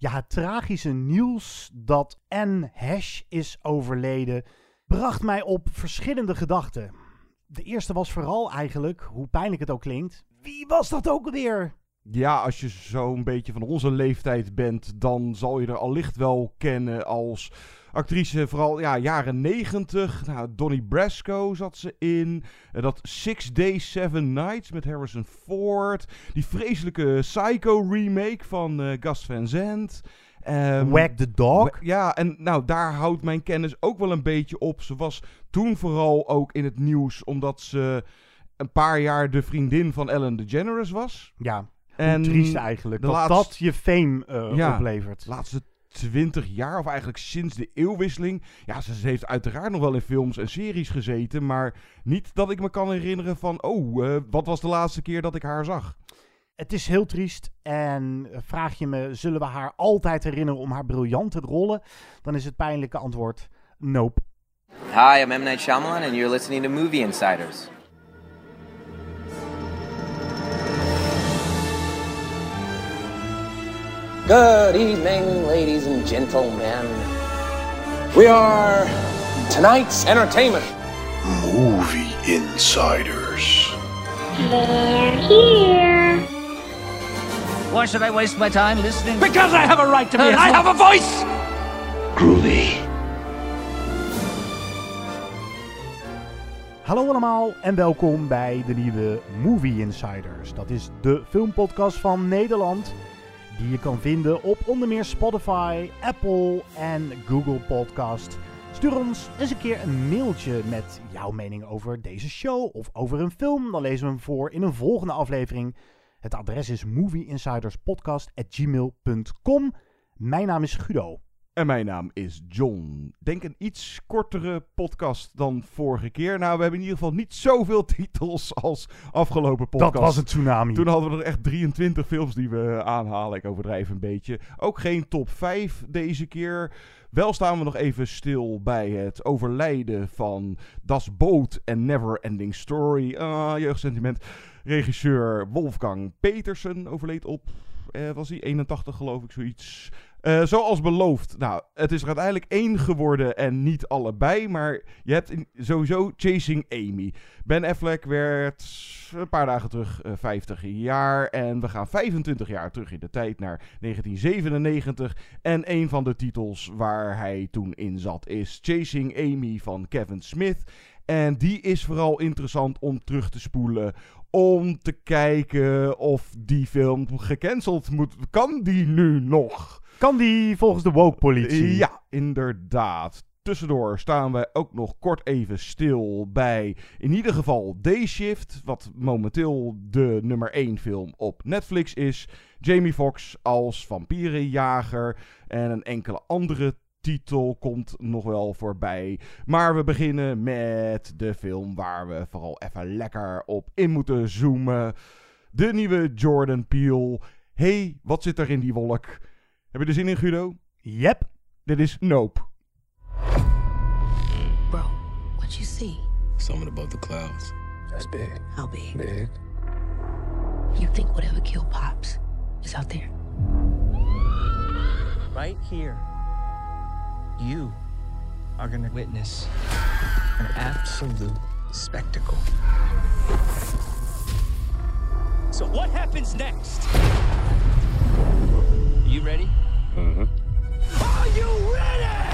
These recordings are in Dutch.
Ja, het tragische nieuws dat Anne Hash is overleden, bracht mij op verschillende gedachten. De eerste was vooral eigenlijk, hoe pijnlijk het ook klinkt, wie was dat ook alweer? Ja, als je zo'n beetje van onze leeftijd bent, dan zal je er allicht wel kennen als actrice, vooral ja, jaren 90. Nou, Donnie Brasco zat ze in. Eh, dat Six Days, Seven Nights met Harrison Ford. Die vreselijke Psycho remake van uh, Gus Van Sant. Um, Wag the Dog. Ja, en nou, daar houdt mijn kennis ook wel een beetje op. Ze was toen vooral ook in het nieuws omdat ze een paar jaar de vriendin van Ellen DeGeneres was. Ja, en triest eigenlijk. Dat laatste, dat je fame uh, ja, oplevert. laatste 20 jaar, of eigenlijk sinds de eeuwwisseling. Ja, ze, heeft uiteraard nog wel in films en series gezeten. Maar niet dat ik me kan herinneren van... Oh, uh, wat was de laatste keer dat ik haar zag? Het is heel triest. En vraag je me, zullen we haar altijd herinneren om haar briljante rollen? Dan is het pijnlijke antwoord, nope. Hi, I'm M. Night Shyamalan and you're listening to Movie Insiders. Good evening, ladies and gentlemen. We are tonight's entertainment. Movie Insiders. They're here. Why should I waste my time listening? Because I have a right to be. And I have a voice. Groovy. Hallo allemaal en welkom bij de nieuwe Movie Insiders. Dat is de filmpodcast van Nederland die je kan vinden op onder meer Spotify, Apple en Google Podcast. Stuur ons eens een keer een mailtje met jouw mening over deze show of over een film. Dan lezen we hem voor in een volgende aflevering. Het adres is movieinsiderspodcast.gmail.com. Mijn naam is Guido. En mijn naam is John. Denk een iets kortere podcast dan vorige keer. Nou, we hebben in ieder geval niet zoveel titels als afgelopen podcast. Dat was een tsunami. Toen hadden we er echt 23 films die we aanhalen. Ik overdrijf een beetje. Ook geen top 5 deze keer. Wel staan we nog even stil bij het overlijden van Das Boot en Never Ending Story. Ah, jeugdsentiment. Regisseur Wolfgang Petersen overleed op, eh, was hij 81 geloof ik, zoiets. Uh, zoals beloofd. Nou, het is er uiteindelijk één geworden en niet allebei. Maar je hebt sowieso Chasing Amy. Ben Affleck werd een paar dagen terug uh, eh, 50 jaar. En we gaan 25 jaar terug in de tijd naar 1997. En een van de titels waar hij toen in zat is Chasing Amy van Kevin Smith. En die is vooral interessant om terug te spoelen. Om te kijken of die film gecanceld moet. Kan die nu nog? Kan die volgens de woke-politie? Ja, inderdaad. Tussendoor staan we ook nog kort even stil bij in ieder geval Day Shift, wat momenteel de nummer 1 film op Netflix is. Jamie Foxx als vampierenjager en een enkele andere titel komt nog wel voorbij. Maar we beginnen met de film waar we vooral even lekker op in moeten zoomen. De nieuwe Jordan Peele. Hey, wat zit er in die wolk? Heb je er zin in, Guido? Yep. Dit is Nope. Bro, what you see? Something above the clouds. That's big. How big? Big. You think whatever killed Pops is out there? Right here, you are going to witness an absolute spectacle. So, what happens next? Are you ready? Mm-hmm. Are you ready?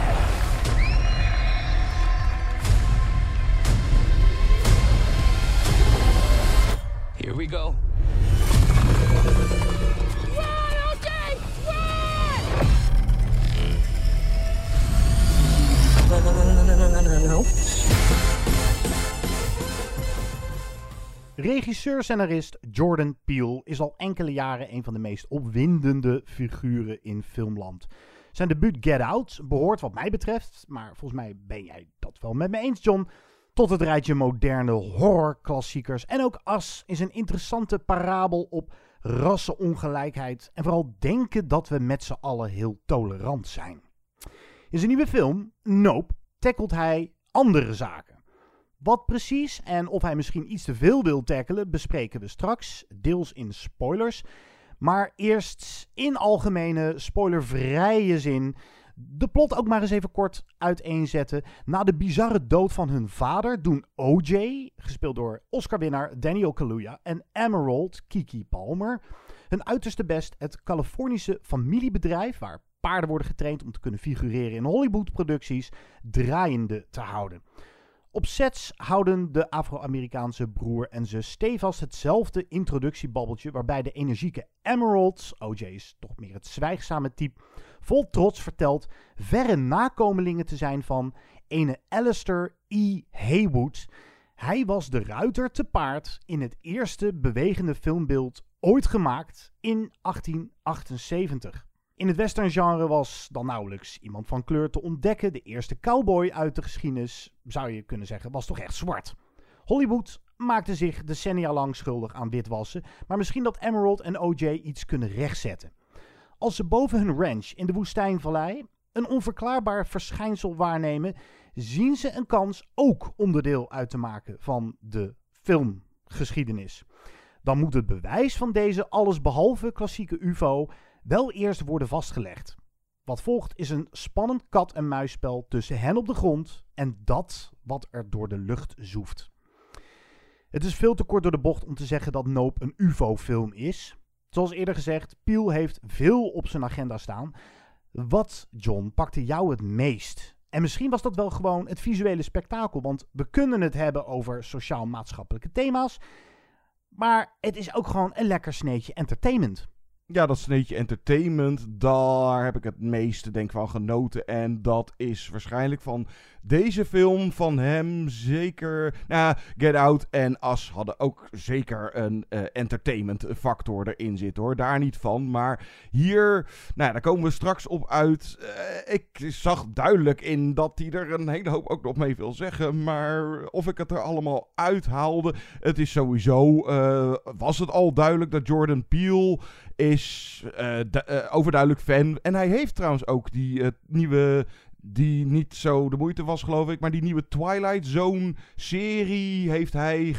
Regisseur-scenarist Jordan Peele is al enkele jaren een van de meest opwindende figuren in filmland. Zijn debuut Get Out behoort wat mij betreft, maar volgens mij ben jij dat wel met me eens John, tot het rijtje moderne horrorklassiekers. En ook As is een interessante parabel op rassenongelijkheid en vooral denken dat we met z'n allen heel tolerant zijn. In zijn nieuwe film, Nope, tackelt hij andere zaken. Wat precies en of hij misschien iets te veel wil tackelen, bespreken we straks, deels in spoilers. Maar eerst in algemene, spoilervrije zin. De plot ook maar eens even kort uiteenzetten. Na de bizarre dood van hun vader doen OJ, gespeeld door Oscar-winnaar Daniel Kaluuya, en Emerald, Kiki Palmer, hun uiterste best het Californische familiebedrijf, waar paarden worden getraind om te kunnen figureren in Hollywood-producties, draaiende te houden. Op sets houden de Afro-Amerikaanse broer en zus stevast hetzelfde introductiebabbeltje waarbij de energieke Emerald, OJ is toch meer het zwijgzame type, vol trots vertelt verre nakomelingen te zijn van ene Alistair E. Haywood. Hij was de ruiter te paard in het eerste bewegende filmbeeld ooit gemaakt in 1878. In het westerngenre was dan nauwelijks iemand van kleur te ontdekken. De eerste cowboy uit de geschiedenis, zou je kunnen zeggen, was toch echt zwart. Hollywood maakte zich decennia lang schuldig aan witwassen, maar misschien dat Emerald en OJ iets kunnen rechtzetten. Als ze boven hun ranch in de woestijnvallei een onverklaarbaar verschijnsel waarnemen, zien ze een kans ook onderdeel uit te maken van de filmgeschiedenis. Dan moet het bewijs van deze allesbehalve klassieke UFO wel eerst worden vastgelegd. Wat volgt is een spannend kat-en-muisspel tussen hen op de grond en dat wat er door de lucht zoeft. Het is veel te kort door de bocht om te zeggen dat Nope een UFO-film is. Zoals eerder gezegd, Piel heeft veel op zijn agenda staan. Wat, John, pakte jou het meest? En misschien was dat wel gewoon het visuele spektakel, want we kunnen het hebben over sociaal-maatschappelijke thema's. Maar het is ook gewoon een lekker sneetje entertainment. Ja, dat sneetje entertainment, daar heb ik het meeste denk van genoten. En dat is waarschijnlijk van deze film van hem zeker... Nou, Get Out en As hadden ook zeker een uh, entertainment factor erin zitten hoor. Daar niet van. Maar hier, nou daar komen we straks op uit. Uh, ik zag duidelijk in dat hij er een hele hoop ook nog mee wil zeggen. Maar of ik het er allemaal uithaalde, het is sowieso... Uh, was het al duidelijk dat Jordan Peele is overduidelijk fan. En hij heeft trouwens ook die nieuwe die niet zo de moeite was, geloof ik. Maar die nieuwe Twilight Zone serie heeft hij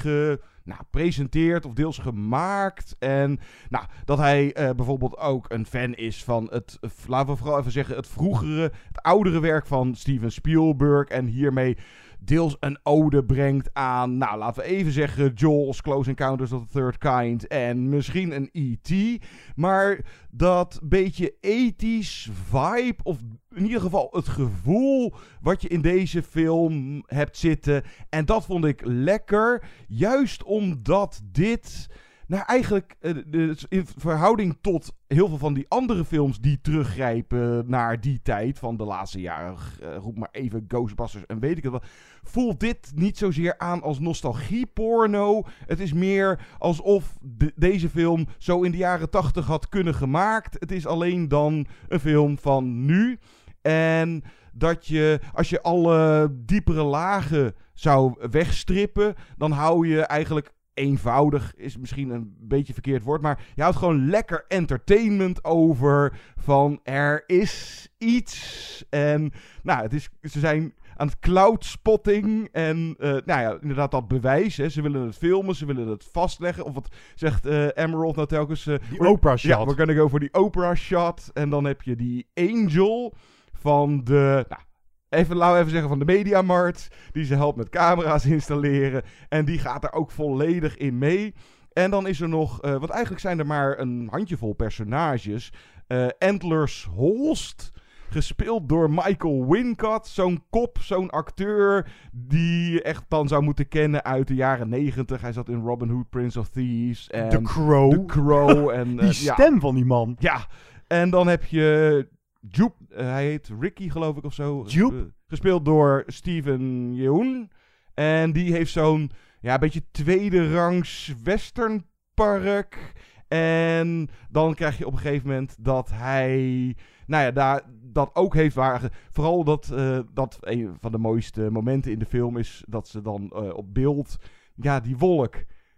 nou, presenteerd of deels gemaakt. En nou, dat hij bijvoorbeeld ook een fan is van het, laten we vooral even zeggen, het vroegere, het oudere werk van Steven Spielberg. En hiermee deels een ode brengt aan, nou laten we even zeggen, Jaws, Close Encounters of the Third Kind en misschien een E.T. Maar dat beetje ethisch vibe, of in ieder geval het gevoel wat je in deze film hebt zitten. En dat vond ik lekker, juist omdat dit nou, eigenlijk uh, in verhouding tot heel veel van die andere films die teruggrijpen naar die tijd van de laatste jaren, uh, roep maar even Ghostbusters en weet ik het wat, voelt dit niet zozeer aan als nostalgieporno. Het is meer alsof de, deze film zo in de jaren tachtig had kunnen gemaakt. Het is alleen dan een film van nu. En dat je, als je alle diepere lagen zou wegstrippen, dan hou je eigenlijk eenvoudig is misschien een beetje verkeerd woord, maar je houdt gewoon lekker entertainment over van er is iets en nou, het is, ze zijn aan het cloudspotting en uh, nou ja, inderdaad dat bewijs. Hè. Ze willen het filmen, ze willen het vastleggen. Of wat zegt uh, Emerald nou telkens? Uh, die Oprah shot. Ja, we kunnen go voor die Oprah shot. En dan heb je die Angel van de, nou, Even, laten we even zeggen van de Mediamarkt. Die ze helpt met camera's installeren. En die gaat er ook volledig in mee. En dan is er nog, uh, want eigenlijk zijn er maar een handjevol personages. Uh, Antlers Holst, gespeeld door Michael Wincott. Zo'n kop, zo'n acteur die echt dan zou moeten kennen uit de jaren negentig. Hij zat in Robin Hood, Prince of Thieves. En The Crow. The Crow. En, die uh, stem ja. van die man. Ja, en dan heb je Jupe, uh, hij heet Ricky geloof ik of zo. Jupe. Uh, gespeeld door Steven Yeun. En die heeft zo'n ja, beetje tweede rangs westernpark. En dan krijg je op een gegeven moment dat hij, nou ja, daar, dat ook heeft waar. Vooral dat, uh, dat een van de mooiste momenten in de film is dat ze dan op beeld, ja, die wolk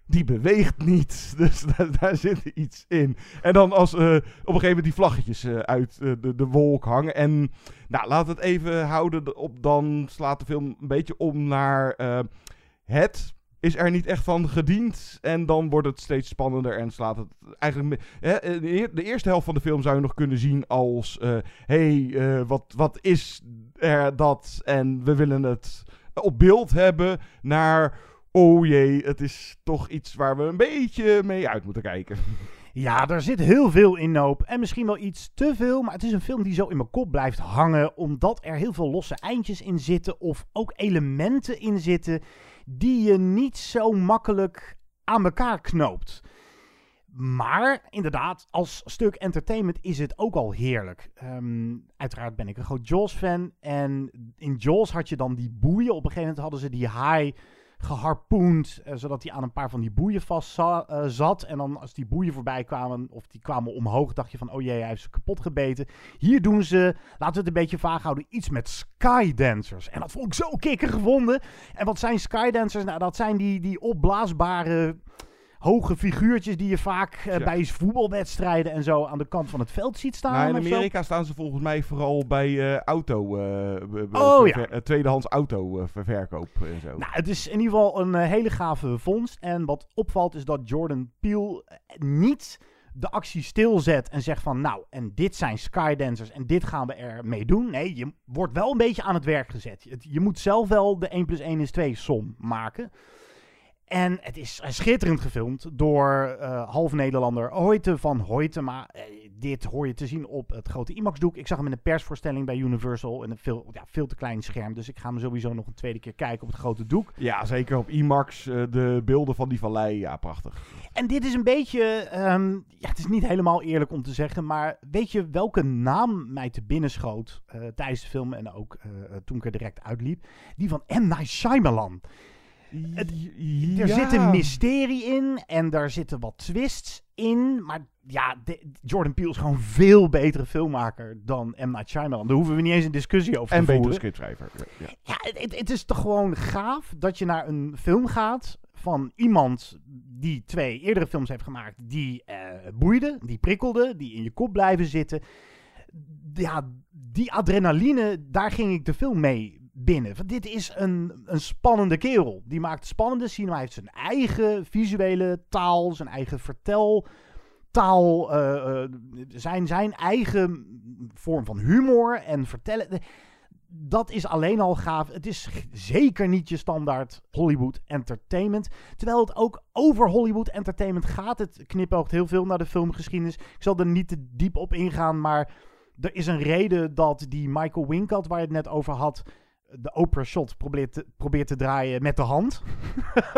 die beweegt niet. Dus daar, zit iets in. En dan als uh, op een gegeven moment die vlaggetjes uh, uit uh, de, de wolk hangen. En nou, laat het even houden op. Dan slaat de film een beetje om naar het is er niet echt van gediend. En dan wordt het steeds spannender en slaat het eigenlijk... Hè, eh, de eer- de eerste helft van de film zou je nog kunnen zien als... eh hey, eh, wat, wat is er dat? En we willen het op beeld hebben naar... Oh jee, het is toch iets waar we een beetje mee uit moeten kijken. Ja, er zit heel veel in Noop. En misschien wel iets te veel. Maar het is een film die zo in mijn kop blijft hangen. Omdat er heel veel losse eindjes in zitten. Of ook elementen in zitten. Die je niet zo makkelijk aan elkaar knoopt. Maar inderdaad, als stuk entertainment is het ook al heerlijk. Ehm, uiteraard ben ik een groot Jaws-fan. En in Jaws had je dan die boeien. Op een gegeven moment hadden ze die haai geharpoend, eh, zodat hij aan een paar van die boeien vast eh, zat. En dan als die boeien voorbij kwamen, of die kwamen omhoog, dacht je van, oh jee, hij heeft ze kapot gebeten. Hier doen ze, laten we het een beetje vaag houden, iets met skydancers. En dat vond ik zo kikker gevonden. En wat zijn skydancers? Nou, dat zijn die, die opblaasbare hoge figuurtjes die je vaak eh, Ja. bij voetbalwedstrijden en zo aan de kant van het veld ziet staan. Nou, in. Amerika staan ze volgens mij vooral bij eh, auto, eh, Oh, eh, tweedehands auto ververkoop en zo. Nou, het is in ieder geval een hele gave vondst. En wat opvalt is dat Jordan Peele niet de actie stilzet en zegt van... Nou, en dit zijn Skydancers en dit gaan we ermee doen. Nee, je wordt wel een beetje aan het werk gezet. Je, je moet zelf wel de 1 plus 1 is 2 som maken. En het is eh, schitterend gefilmd door eh half Nederlander Hoyte van Hoytema. Eh, dit hoor je te zien op het grote IMAX-doek. Ik zag hem in een persvoorstelling bij Universal. En een veel, ja, veel te klein scherm. Dus ik ga hem sowieso nog een tweede keer kijken op het grote doek. Ja, zeker op IMAX. de beelden van die vallei, ja, prachtig. En dit is een beetje, ehm, ja, het is niet helemaal eerlijk om te zeggen, maar weet je welke naam mij te binnen schoot tijdens de film en ook toen ik er direct uitliep? Die van M. Night Shyamalan. Het- Er zit een mysterie in en daar zitten wat twists in, maar ja, de- Jordan Peele is gewoon veel betere filmmaker dan M. Night Shyamalan. Daar hoeven we niet eens een discussie over En te betere voeren. scriptschrijver. Ja. Ja, het, het- het is toch gewoon gaaf dat je naar een film gaat van iemand die twee eerdere films heeft gemaakt die eh boeiden, die prikkelden, die in je kop blijven zitten. Ja, die adrenaline, daar ging ik de film mee binnen. Want dit is een, een spannende kerel. Die maakt spannende cinema. Hij heeft zijn eigen visuele taal, zijn eigen verteltaal, eh, eh, zijn, zijn eigen vorm van humor en vertellen dat is alleen al gaaf. Het is zeker niet je standaard Hollywood entertainment. Terwijl het ook over Hollywood entertainment gaat. Het knipoogt heel veel naar de filmgeschiedenis. Ik zal er niet te diep op ingaan, maar er is een reden dat die Michael Wincott, waar je het net over had, de Oprah shot probeert te, probeert te draaien met de hand.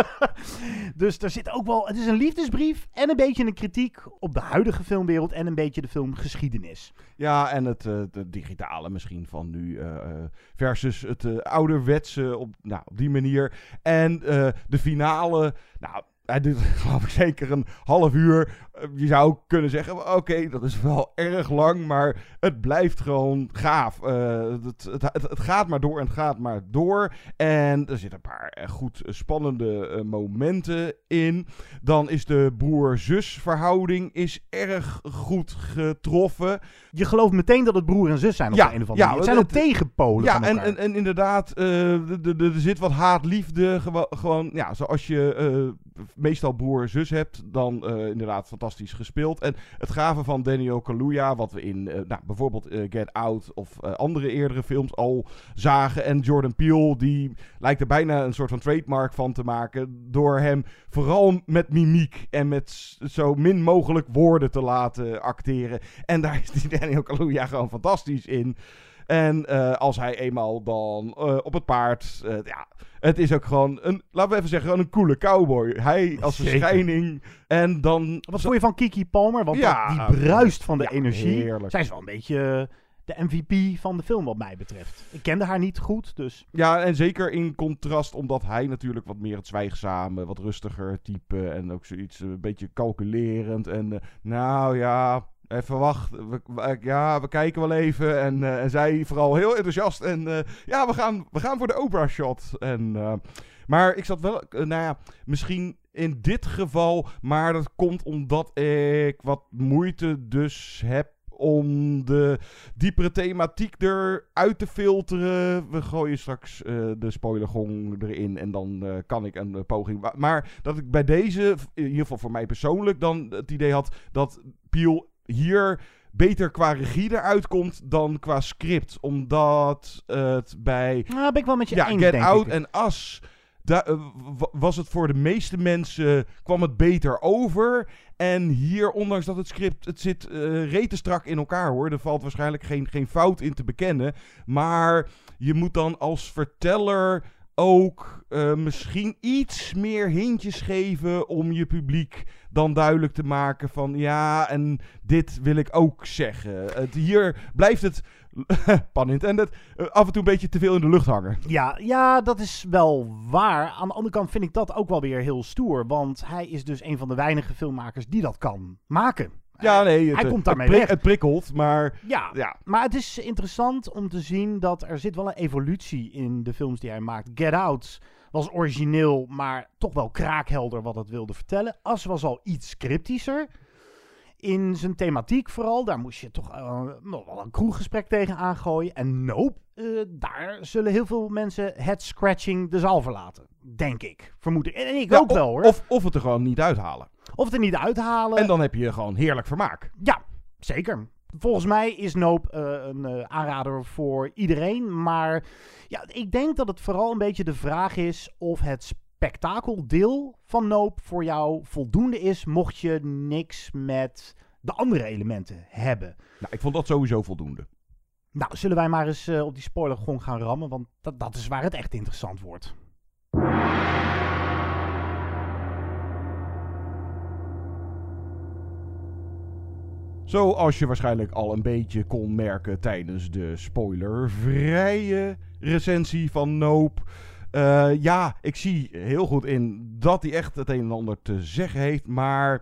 dus er zit ook wel, het is een liefdesbrief en een beetje een kritiek op de huidige filmwereld en een beetje de filmgeschiedenis. Ja, en het, eh, digitale misschien van nu eh, eh, versus het ouderwetse op, nou, op die manier. En de finale, nou, hij duurt geloof ik zeker een half uur. Eh, je zou kunnen zeggen, oké, dat is wel erg lang, maar het blijft gewoon gaaf. Eh, het, het, het, het gaat maar door en het gaat maar door. En er zitten een paar eh, goed spannende momenten in. Dan is de broer-zus verhouding is erg goed getroffen. Je gelooft meteen dat het broer en zus zijn op Ja, de een of andere ja, manier. Het zijn ook tegenpolen Ja, van en, en, en inderdaad, de- de- de- er zit wat haat-liefde. gewo- Gewoon, ja, zoals je meestal broer en zus hebt, dan inderdaad fantastisch gespeeld. En het gave van Daniel Kaluuya, wat we in eh, nou, bijvoorbeeld eh, Get Out of eh, andere eerdere films al zagen. En Jordan Peele, die lijkt er bijna een soort van trademark van te maken. Door hem vooral met mimiek en met zo min mogelijk woorden te laten acteren. En daar is die Daniel Kaluuya gewoon fantastisch in. En eh, als hij eenmaal dan eh, op het paard. eh, ja, het is ook gewoon een. Laten we even zeggen, gewoon een coole cowboy. Hij als verschijning. En dan. Wat vond je van Kiki Palmer? Want Ja, die bruist van de ja, energie. heerlijk. Zij is wel een beetje de MVP van de film wat mij betreft. Ik kende haar niet goed, dus... Ja, en zeker in contrast, omdat hij natuurlijk wat meer het zwijgzame, wat rustiger type. En ook zoiets een beetje calculerend. En eh, nou ja. Even we- ja, we kijken wel even. En, eh, en zij vooral heel enthousiast. En eh, ja, we gaan, we gaan voor de Oprah shot. En, eh, maar ik zat wel, nou ja, misschien in dit geval. Maar dat komt omdat ik wat moeite dus heb om de diepere thematiek eruit te filteren. We gooien straks eh, de spoilergong erin en dan kan ik een poging. Maar dat ik bij deze, in ieder geval voor mij persoonlijk, dan het idee had dat Piel hier beter qua regie eruit komt dan qua script. Omdat het bij Nou, ben ik wel met je ja, eens, Get denk Out ik. en As. da- eh, wa- was het voor de meeste mensen. kwam het beter over. En hier, ondanks dat het script. het zit rete strak in elkaar hoor. Er valt waarschijnlijk geen, geen fout in te bekennen. Maar je moet dan als verteller ook eh, misschien iets meer hintjes geven om je publiek dan duidelijk te maken van ja, en dit wil ik ook zeggen. Het, hier blijft het, pan intended, eh, af en toe een beetje te veel in de lucht hangen. Ja, ja, dat is wel waar. Aan de andere kant vind ik dat ook wel weer heel stoer. Want hij is dus een van de weinige filmmakers die dat kan maken. Ja, nee, het, hij komt daarmee het, prik- het prikkelt, maar Ja, ja. maar het is interessant om te zien dat er zit wel een evolutie in de films die hij maakt. Get Out was origineel, maar toch wel kraakhelder wat het wilde vertellen. As was al iets cryptischer. In zijn thematiek vooral, daar moest je toch eh, nog wel een kroeggesprek tegen aangooien. En Nope, eh, daar zullen heel veel mensen het scratching de zaal verlaten. Denk ik, vermoed ik. En ik Ja, ook of- wel hoor. Of, of het er gewoon niet uithalen. Of het er niet uithalen. En dan heb je gewoon heerlijk vermaak. Ja, zeker. Volgens mij is Nope eh, een eh, aanrader voor iedereen. Maar ja, ik denk dat het vooral een beetje de vraag is of het spektakeldeel van Nope voor jou voldoende is, mocht je niks met de andere elementen hebben. Nou, ik vond dat sowieso voldoende. Nou, zullen wij maar eens eh, op die spoilergong gaan rammen, want dat, dat is waar het echt interessant wordt. Zoals je waarschijnlijk al een beetje kon merken tijdens de spoilervrije recensie van Nope. Eh, ja, ik zie heel goed in dat hij echt het een en ander te zeggen heeft. Maar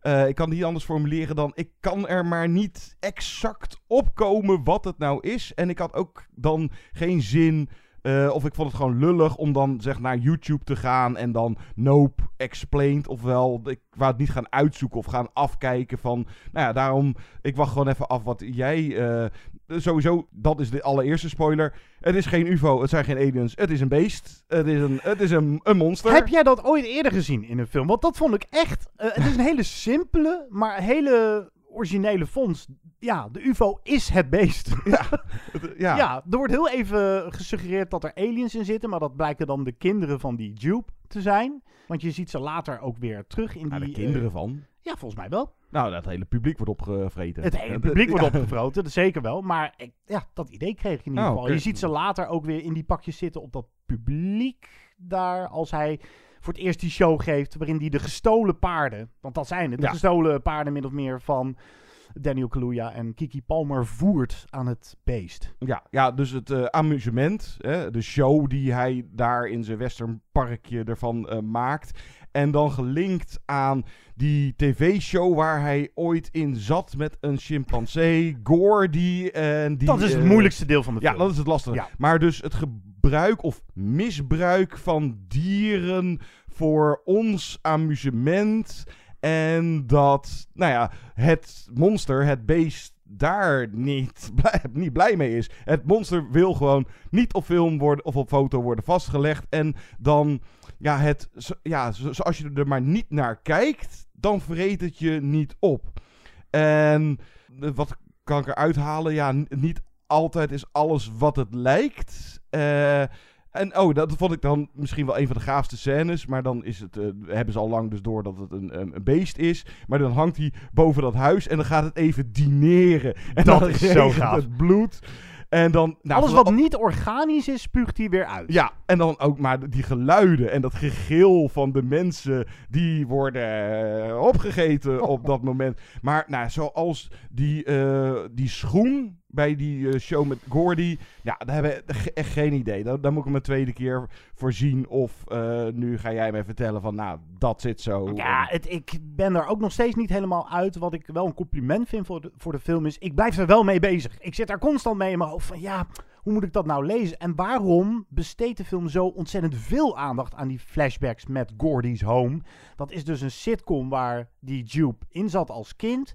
eh, ik kan het niet anders formuleren dan... ik kan er maar niet exact opkomen wat het nou is. En ik had ook dan geen zin... eh, of ik vond het gewoon lullig om dan zeg naar YouTube te gaan en dan Nope explained. Ofwel, ik wou het niet gaan uitzoeken of gaan afkijken van... Nou ja, daarom, ik wacht gewoon even af wat jij... eh, sowieso, dat is de allereerste spoiler. Het is geen ufo, het zijn geen aliens, het is een beest. Het is een, het is een, een monster. Heb jij dat ooit eerder gezien in een film? Want dat vond ik echt. eh, het is een hele simpele, maar hele originele vondst. Ja, de UFO is het beest. Ja, ja. Ja, er wordt heel even gesuggereerd dat er aliens in zitten, maar dat blijken dan de kinderen van die Jupe te zijn. Want je ziet ze later ook weer terug in Nou, die... de kinderen eh, van. ja, volgens mij wel. Nou, dat hele publiek wordt opgevreten. Het hele publiek wordt ja. opgevroten, dat zeker wel. Maar ik, ja, dat idee kreeg ik in ieder Oh, geval. Je ziet ze later ook weer in die pakjes zitten op dat publiek daar. Als hij voor het eerst die show geeft waarin hij de gestolen paarden, want dat zijn het, de Ja. gestolen paarden min of meer van Daniel Kaluuya en Kiki Palmer voert aan het beest. Ja, ja, dus het eh, amusement, hè, de show die hij daar in zijn westernparkje ervan eh, maakt. En dan gelinkt aan die tv-show waar hij ooit in zat met een chimpansee, Gordy. En die, dat is het eh, moeilijkste deel van de Ja, film. dat is het lastige. Ja. Maar dus het gebruik of misbruik van dieren voor ons amusement. En dat, nou ja, het monster, het beest, daar niet blij, niet blij mee is. Het monster wil gewoon niet op film worden of op foto worden vastgelegd. En dan, ja, het, ja zo- zoals je er maar niet naar kijkt, dan vreet het je niet op. En eh, wat kan ik eruit halen? Ja, niet altijd is alles wat het lijkt. Eh, en oh, dat vond ik dan misschien wel een van de gaafste scènes. Maar dan is het, eh, hebben ze al lang dus door dat het een, een een beest is. Maar dan hangt hij boven dat huis en dan gaat het even dineren. En Dat dan is zo gaaf. het bloed. En dan... Nou, Alles wat niet organisch is, spuugt hij weer uit. ja, en dan ook maar die geluiden en dat gegil van de mensen die worden eh, opgegeten op dat moment. Maar nou, zoals die, die schoen bij die eh, show met Gordy, ja, daar hebben we echt geen idee. Daar, daar moet ik hem een tweede keer voor zien. Of eh, nu ga jij mij vertellen van, nou, dat zit zo. Ja, het, ik ben er ook nog steeds niet helemaal uit. Wat ik wel een compliment vind voor de, voor de film is... Ik blijf er wel mee bezig. Ik zit daar constant mee in mijn hoofd van... Ja, hoe moet ik dat nou lezen? En waarom besteedt de film zo ontzettend veel aandacht aan die flashbacks met Gordy's Home? Dat is dus een sitcom waar die Jupe in zat als kind.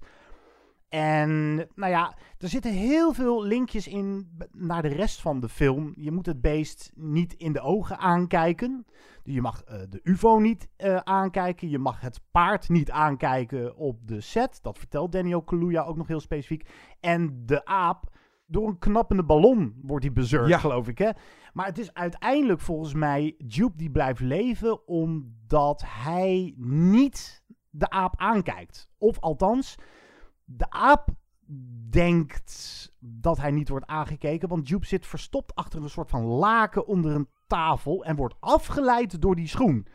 En nou ja, er zitten heel veel linkjes in naar de rest van de film. Je moet het beest niet in de ogen aankijken. Je mag eh, de UFO niet eh, aankijken. Je mag het paard niet aankijken op de set. Dat vertelt Daniel Kaluuya ook nog heel specifiek. En de aap, door een knappende ballon wordt hij bezurkt, Ja. geloof ik. Hè? Maar het is uiteindelijk volgens mij Jupe die blijft leven omdat hij niet de aap aankijkt. Of althans, de aap denkt dat hij niet wordt aangekeken, want Jupe zit verstopt achter een soort van laken onder een tafel en wordt afgeleid door die schoen.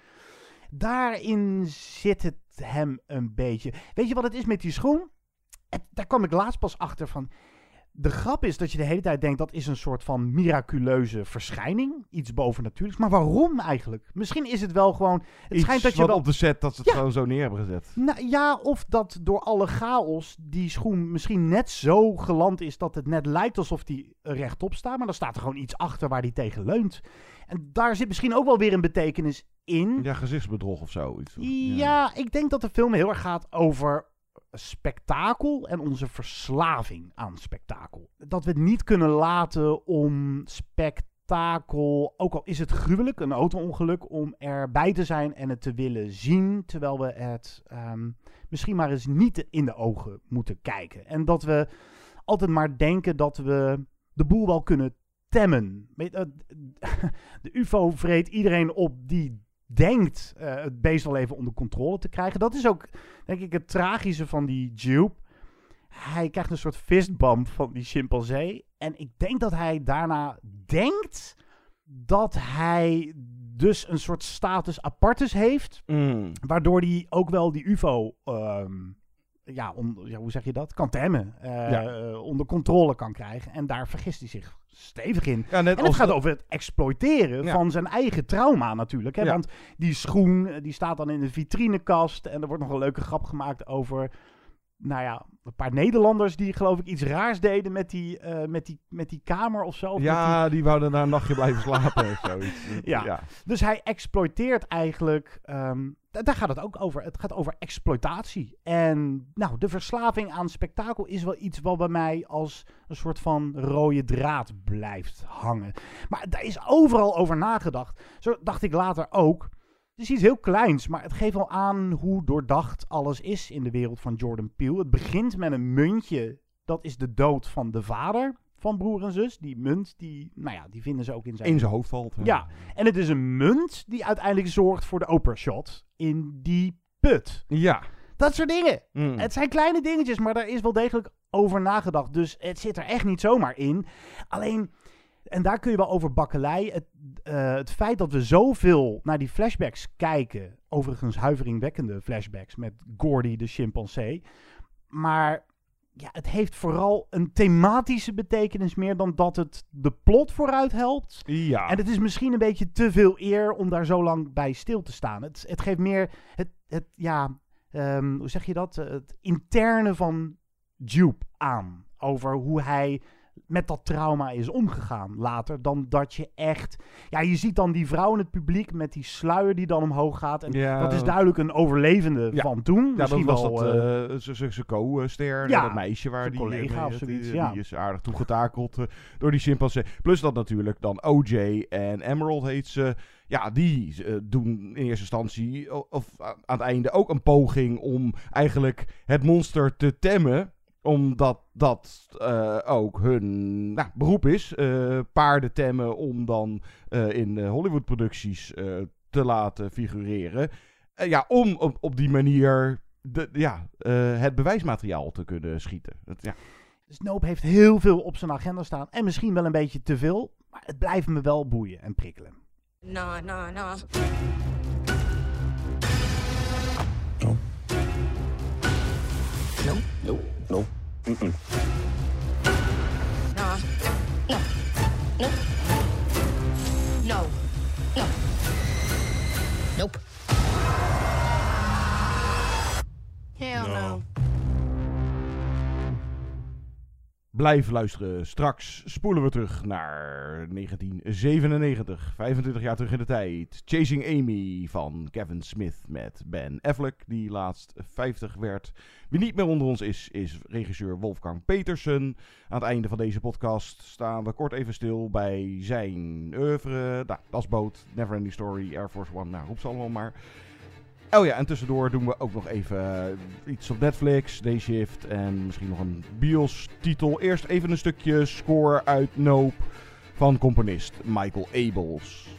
Daarin zit het hem een beetje. Weet je wat het is met die schoen? Daar kwam ik laatst pas achter van. De grap is dat je de hele tijd denkt dat is een soort van miraculeuze verschijning. Iets bovennatuurlijks. Maar waarom eigenlijk? Misschien is het wel gewoon. Het Iets schijnt dat je wel. op de set dat ze het Ja. gewoon zo neer hebben gezet. Nou, ja, of dat door alle chaos die schoen misschien net zo geland is dat het net lijkt alsof die rechtop staat. Maar dan staat er gewoon iets achter waar die tegen leunt. En daar zit misschien ook wel weer een betekenis in. Ja, gezichtsbedrog of zo. Iets. Ja, ik denk dat de film heel erg gaat over spektakel en onze verslaving aan spektakel. Dat we het niet kunnen laten om spektakel, ook al is het gruwelijk, een auto-ongeluk, om erbij te zijn en het te willen zien, terwijl we het ehm, misschien maar eens niet in de ogen moeten kijken. En dat we altijd maar denken dat we de boel wel kunnen temmen. Eh, de UFO vreet iedereen op die denkt eh, het beest wel even onder controle te krijgen. Dat is ook, denk ik, het tragische van die Jupe. Hij krijgt een soort fistbump van die chimpansee. En ik denk dat hij daarna denkt dat hij dus een soort status apartus heeft. Mm. Waardoor hij ook wel die UFO, ehm, ja, on- ja, hoe zeg je dat? Kan temmen. eh, Ja. eh, onder controle kan krijgen. En daar vergist hij zich stevig in. Ja, En het als gaat over het exploiteren Ja. van zijn eigen trauma natuurlijk. Hè? Ja. Want die schoen eh, die staat dan in de vitrinekast. En er wordt nog een leuke grap gemaakt over... Nou ja, een paar Nederlanders die geloof ik iets raars deden met die, eh, met die, met die kamer of zo. Of met die- Ja, die wouden daar een nachtje blijven slapen of zoiets. Ja. Dus hij exploiteert eigenlijk. ehm, da- daar gaat het ook over. Het gaat over exploitatie. En nou, de verslaving aan spektakel is wel iets wat bij mij als een soort van rode draad blijft hangen. Maar daar is overal over nagedacht. Zo dacht ik later ook. Het is iets heel kleins, maar het geeft wel aan hoe doordacht alles is in de wereld van Jordan Peele. Het begint met een muntje. Dat is de dood van de vader van broer en zus. Die munt, die, nou ja, die vinden ze ook in zijn In zijn hoofd valt. hè. ja, en het is een munt die uiteindelijk zorgt voor de Oprah shot in die put. Ja. Dat soort dingen. Mm. Het zijn kleine dingetjes, maar daar is wel degelijk over nagedacht. Dus het zit er echt niet zomaar in. Alleen, en daar kun je wel over bakkelei. Het, eh, het feit dat we zoveel naar die flashbacks kijken. Overigens huiveringwekkende flashbacks met Gordy de chimpansee. Maar ja, het heeft vooral een thematische betekenis meer dan dat het de plot vooruit helpt. Ja. En het is misschien een beetje te veel eer om daar zo lang bij stil te staan. Het, het geeft meer het, het ja, ehm, hoe zeg je dat? Eh, Het interne van Jupe aan. Over hoe hij met dat trauma is omgegaan later. Dan dat je echt... Ja, je ziet dan die vrouw in het publiek met die sluier die dan omhoog gaat. En Ja. dat is duidelijk een overlevende Ja. van toen. Ja, Misschien was wel, dat eh, uh, zijn co-ster, ja, dat meisje waar die collega eh, of die- zoiets, die, ja. die is aardig toegetakeld eh, door die chimpansee. Plus dat natuurlijk dan OJ en Emerald heet ze. Ja, die eh, doen in eerste instantie of aan het einde ook een poging om eigenlijk het monster te temmen omdat dat eh, ook hun nou, beroep is. eh, paarden temmen om dan eh, in eh, Hollywood-producties eh, te laten figureren. Eh, ja, om op, op die manier de, ja, eh, het bewijsmateriaal te kunnen schieten. Het, ja. Snoop heeft heel veel op zijn agenda staan. En misschien wel een beetje te veel. Maar het blijft me wel boeien en prikkelen. No, no, no. No. No. No. No. Mm-mm. No. No. No. No. No. Nope. Hell no. Blijf luisteren. Straks spoelen we terug naar 1997. 25 jaar terug in de tijd. Chasing Amy van Kevin Smith met Ben Affleck, die laatst 50 werd. Wie niet meer onder ons is, is regisseur Wolfgang Petersen. Aan het einde van deze podcast staan we kort even stil bij zijn oeuvre. Nou, Das Boot, Neverending Story, Air Force One, nou roep ze allemaal maar. Oh ja, en tussendoor doen we ook nog even uh, iets op Netflix, Day Shift en misschien nog een Bios-titel. Eerst even een stukje score uit Nope van componist Michael Abels.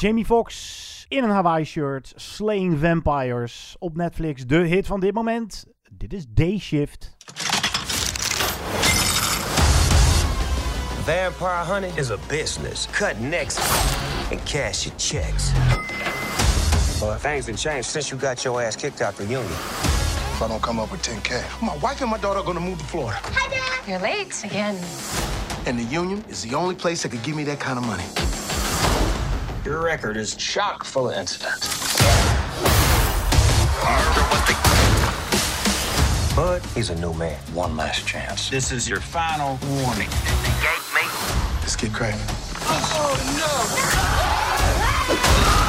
Jamie Foxx in een Hawaii shirt, Slaying Vampires op Netflix. De hit van dit moment. Dit is Day Shift. Vampire hunting is a business. Cut necks and cash your checks. Well, things have changed since you got your ass kicked out the union. If I don't come up with 10K, my wife and my daughter are gonna move to Florida. Hi, Dad. You're late again. And the union is the only place that could give me that kind of money. Your record is chock full of incidents. But he's a new man. One last chance. This is your final warning. Gate mate. Let's get cracking. Oh, no!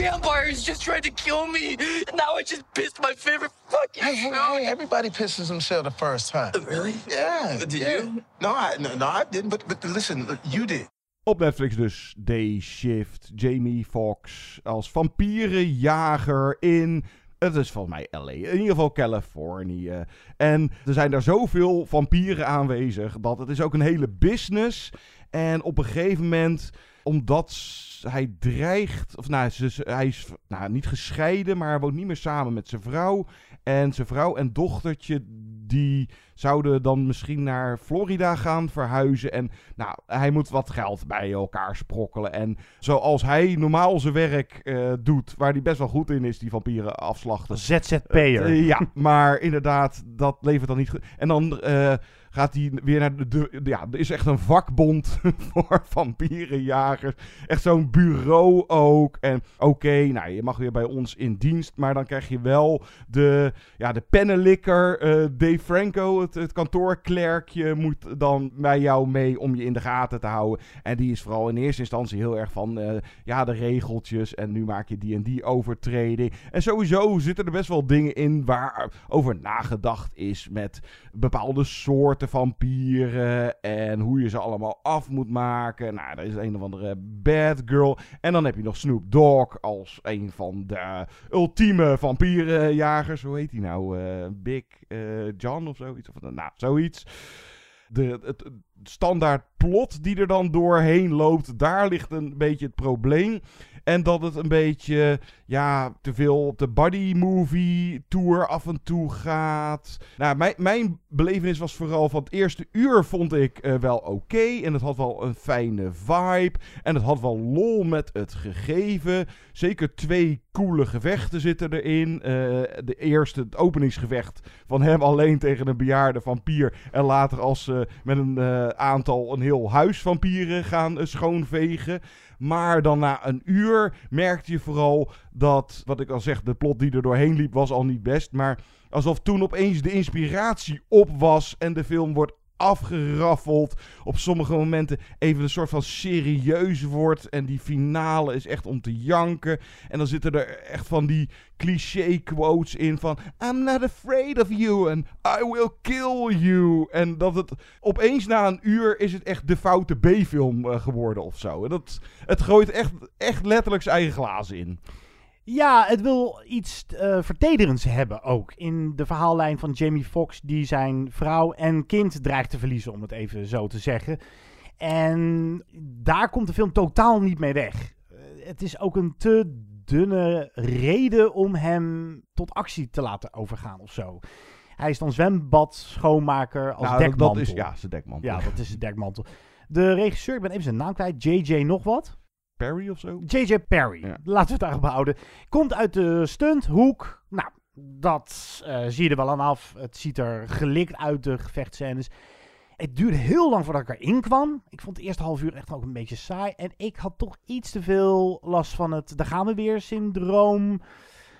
Vampires just tried to kill me. Now I just pissed my favorite fucking Hey, hey, hey, everybody pisses themselves the first time. Really? Yeah. Did yeah. you? No, I no, no, I didn't. But but listen, you did. Op Netflix dus Day Shift, Jamie Foxx als vampierenjager in... Het is volgens mij LA, in ieder geval Californië. En er zijn daar zoveel vampieren aanwezig dat het is ook een hele business. En op een gegeven moment, omdat hij dreigt, of nou, ze- hij is nou, niet gescheiden, maar hij woont niet meer samen met zijn vrouw. En zijn vrouw en dochtertje, die zouden dan misschien naar Florida gaan verhuizen. En nou, hij moet wat geld bij elkaar sprokkelen. En zoals hij normaal zijn werk eh, doet, waar hij best wel goed in is, die vampieren afslachten. ZZP'er. Eh, ja, maar inderdaad, dat levert dan niet goed. En dan eh, gaat hij weer naar de, Ja, er is echt een vakbond voor vampierenjagers. Echt zo'n bureau ook. En oké, nou, je mag weer bij ons in dienst. Maar dan krijg je wel de, ja, de pennenlikker. eh Dave Franco, het, het kantoorklerkje, moet dan bij jou mee om je in de gaten te houden. En die is vooral in eerste instantie heel erg van. eh, ja, de regeltjes. En nu maak je die en die overtreding. En sowieso zitten er best wel dingen in waar over nagedacht is met bepaalde soorten vampieren en hoe je ze allemaal af moet maken. Nou, er is een of andere bad girl. En dan heb je nog Snoop Dogg als een van de ultieme vampierenjagers. Hoe heet hij nou? Eh, Big eh, John of zoiets? Of, nou, zoiets. De, het standaard plot die er dan doorheen loopt, daar ligt een beetje het probleem. En dat het een beetje, ja, te veel op de buddy movie tour af en toe gaat. Nou, mijn, mijn belevenis was vooral van het eerste uur vond ik eh, wel oké. en het had wel een fijne vibe. En het had wel lol met het gegeven. Zeker twee coole gevechten zitten erin. Eh, de eerste, het openingsgevecht van hem alleen tegen een bejaarde vampier. En later als ze met een, eh, aantal een heel huis vampieren gaan schoonvegen. Maar dan na een uur merkte je vooral dat, wat ik al zeg, de plot die er doorheen liep was al niet best. Maar alsof toen opeens de inspiratie op was en de film wordt afgeraffeld. Op sommige momenten even een soort van serieus wordt. En die finale is echt om te janken. En dan zitten er echt van die cliché quotes in van... I'm not afraid of you and I will kill you. En dat het opeens na een uur is het echt de foute B-film uh, geworden of zo. En dat, het gooit echt, echt letterlijk zijn eigen glazen in. Ja, het wil iets uh, vertederends hebben ook. In de verhaallijn van Jamie Foxx, die zijn vrouw en kind dreigt te verliezen, om het even zo te zeggen. En daar komt de film totaal niet mee weg. Uh, het is ook een te dunne reden om hem tot actie te laten overgaan of zo. Hij is dan zwembad, schoonmaker als nou, dekmantel. Dat is, ja, zijn dekmantel. Ja, dat is zijn dekmantel. De regisseur, ik ben even zijn naam kwijt, JJ nog wat. Perry of zo? J.J. Perry. Ja. Laten we het daarop houden. Komt uit de stunthoek. Nou, dat uh, zie je er wel aan af. Het ziet er gelikt uit, de gevechtscènes. Het duurde heel lang voordat ik erin kwam. Ik vond het eerste half uur echt ook een beetje saai. En ik had toch iets te veel last van het daar gaan we weer syndroom.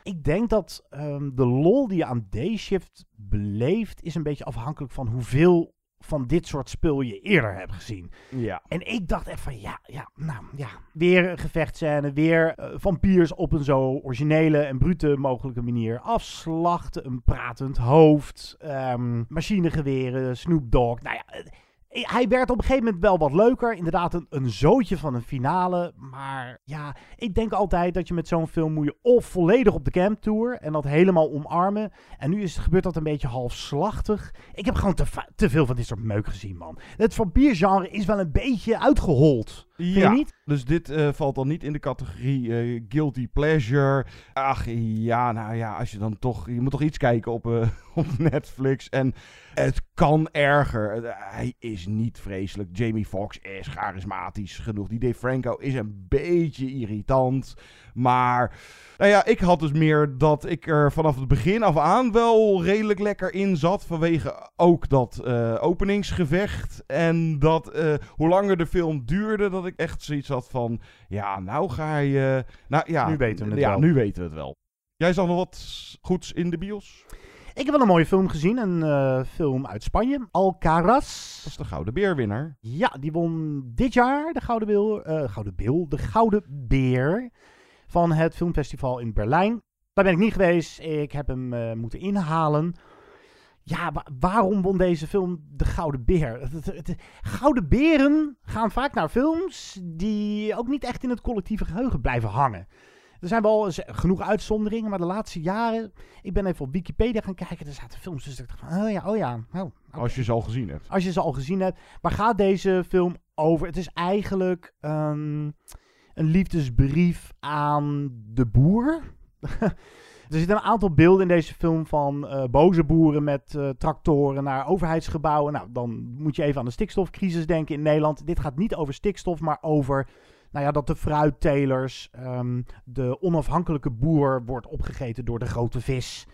Ik denk dat um, de lol die je aan Dayshift beleeft... is een beetje afhankelijk van hoeveel van dit soort spul je eerder hebt gezien. Ja. En ik dacht echt van, ja, ja, nou ja, weer een gevechtscène, weer uh, vampiers op een zo originele en brute mogelijke manier. Afslachten, een pratend hoofd, um, machinegeweren, Snoop Dogg. Nou ja, hij werd op een gegeven moment wel wat leuker. Inderdaad, een, een zootje van een finale. Maar ja, ik denk altijd dat je met zo'n film moet je of volledig op de camp tour en dat helemaal omarmen. En nu is gebeurt dat een beetje halfslachtig. Ik heb gewoon te, te veel van dit soort meuk gezien, man. Het vampiergenre is wel een beetje uitgehold. Vind ja, niet? dus dit uh, valt dan niet in de categorie uh, guilty pleasure. Ach ja, nou ja, als je dan toch... Je moet toch iets kijken op, uh, op Netflix. En het kan erger. Hij is niet vreselijk. Jamie Foxx is charismatisch genoeg. Die Dave Franco is een beetje irritant. Maar, nou ja, ik had dus meer dat ik er vanaf het begin af aan wel redelijk lekker in zat. Vanwege ook dat uh, openingsgevecht. En dat uh, hoe langer de film duurde, dat ik echt zoiets had van... Ja, nou ga je... Nou ja, nu weten we het ja, wel. nu weten we het wel. Jij zag nog wat goeds in de bios? Ik heb wel een mooie film gezien. Een uh, film uit Spanje. Alcaraz. Dat is de Gouden Beerwinnaar. Ja, die won dit jaar de Gouden Beer. Uh, Gouden Beer. De Gouden Beer. Van het filmfestival in Berlijn. Daar ben ik niet geweest. Ik heb hem uh, moeten inhalen. Ja, wa waarom won deze film de Gouden Beer? Gouden Beren gaan vaak naar films die ook niet echt in het collectieve geheugen blijven hangen. Er zijn wel genoeg uitzonderingen, maar de laatste jaren... Ik ben even op Wikipedia gaan kijken. Er zaten films dus ik dacht van, oh ja, oh ja. Oh, okay. Als je ze al gezien hebt. Als je ze al gezien hebt. Waar gaat deze film over? Het is eigenlijk um, een liefdesbrief aan de boer. Er zitten een aantal beelden in deze film van uh, boze boeren met uh, tractoren naar overheidsgebouwen. Nou, dan moet je even aan de stikstofcrisis denken in Nederland. Dit gaat niet over stikstof, maar over nou ja, dat de fruittelers, um, de onafhankelijke boer wordt opgegeten door de grote vis.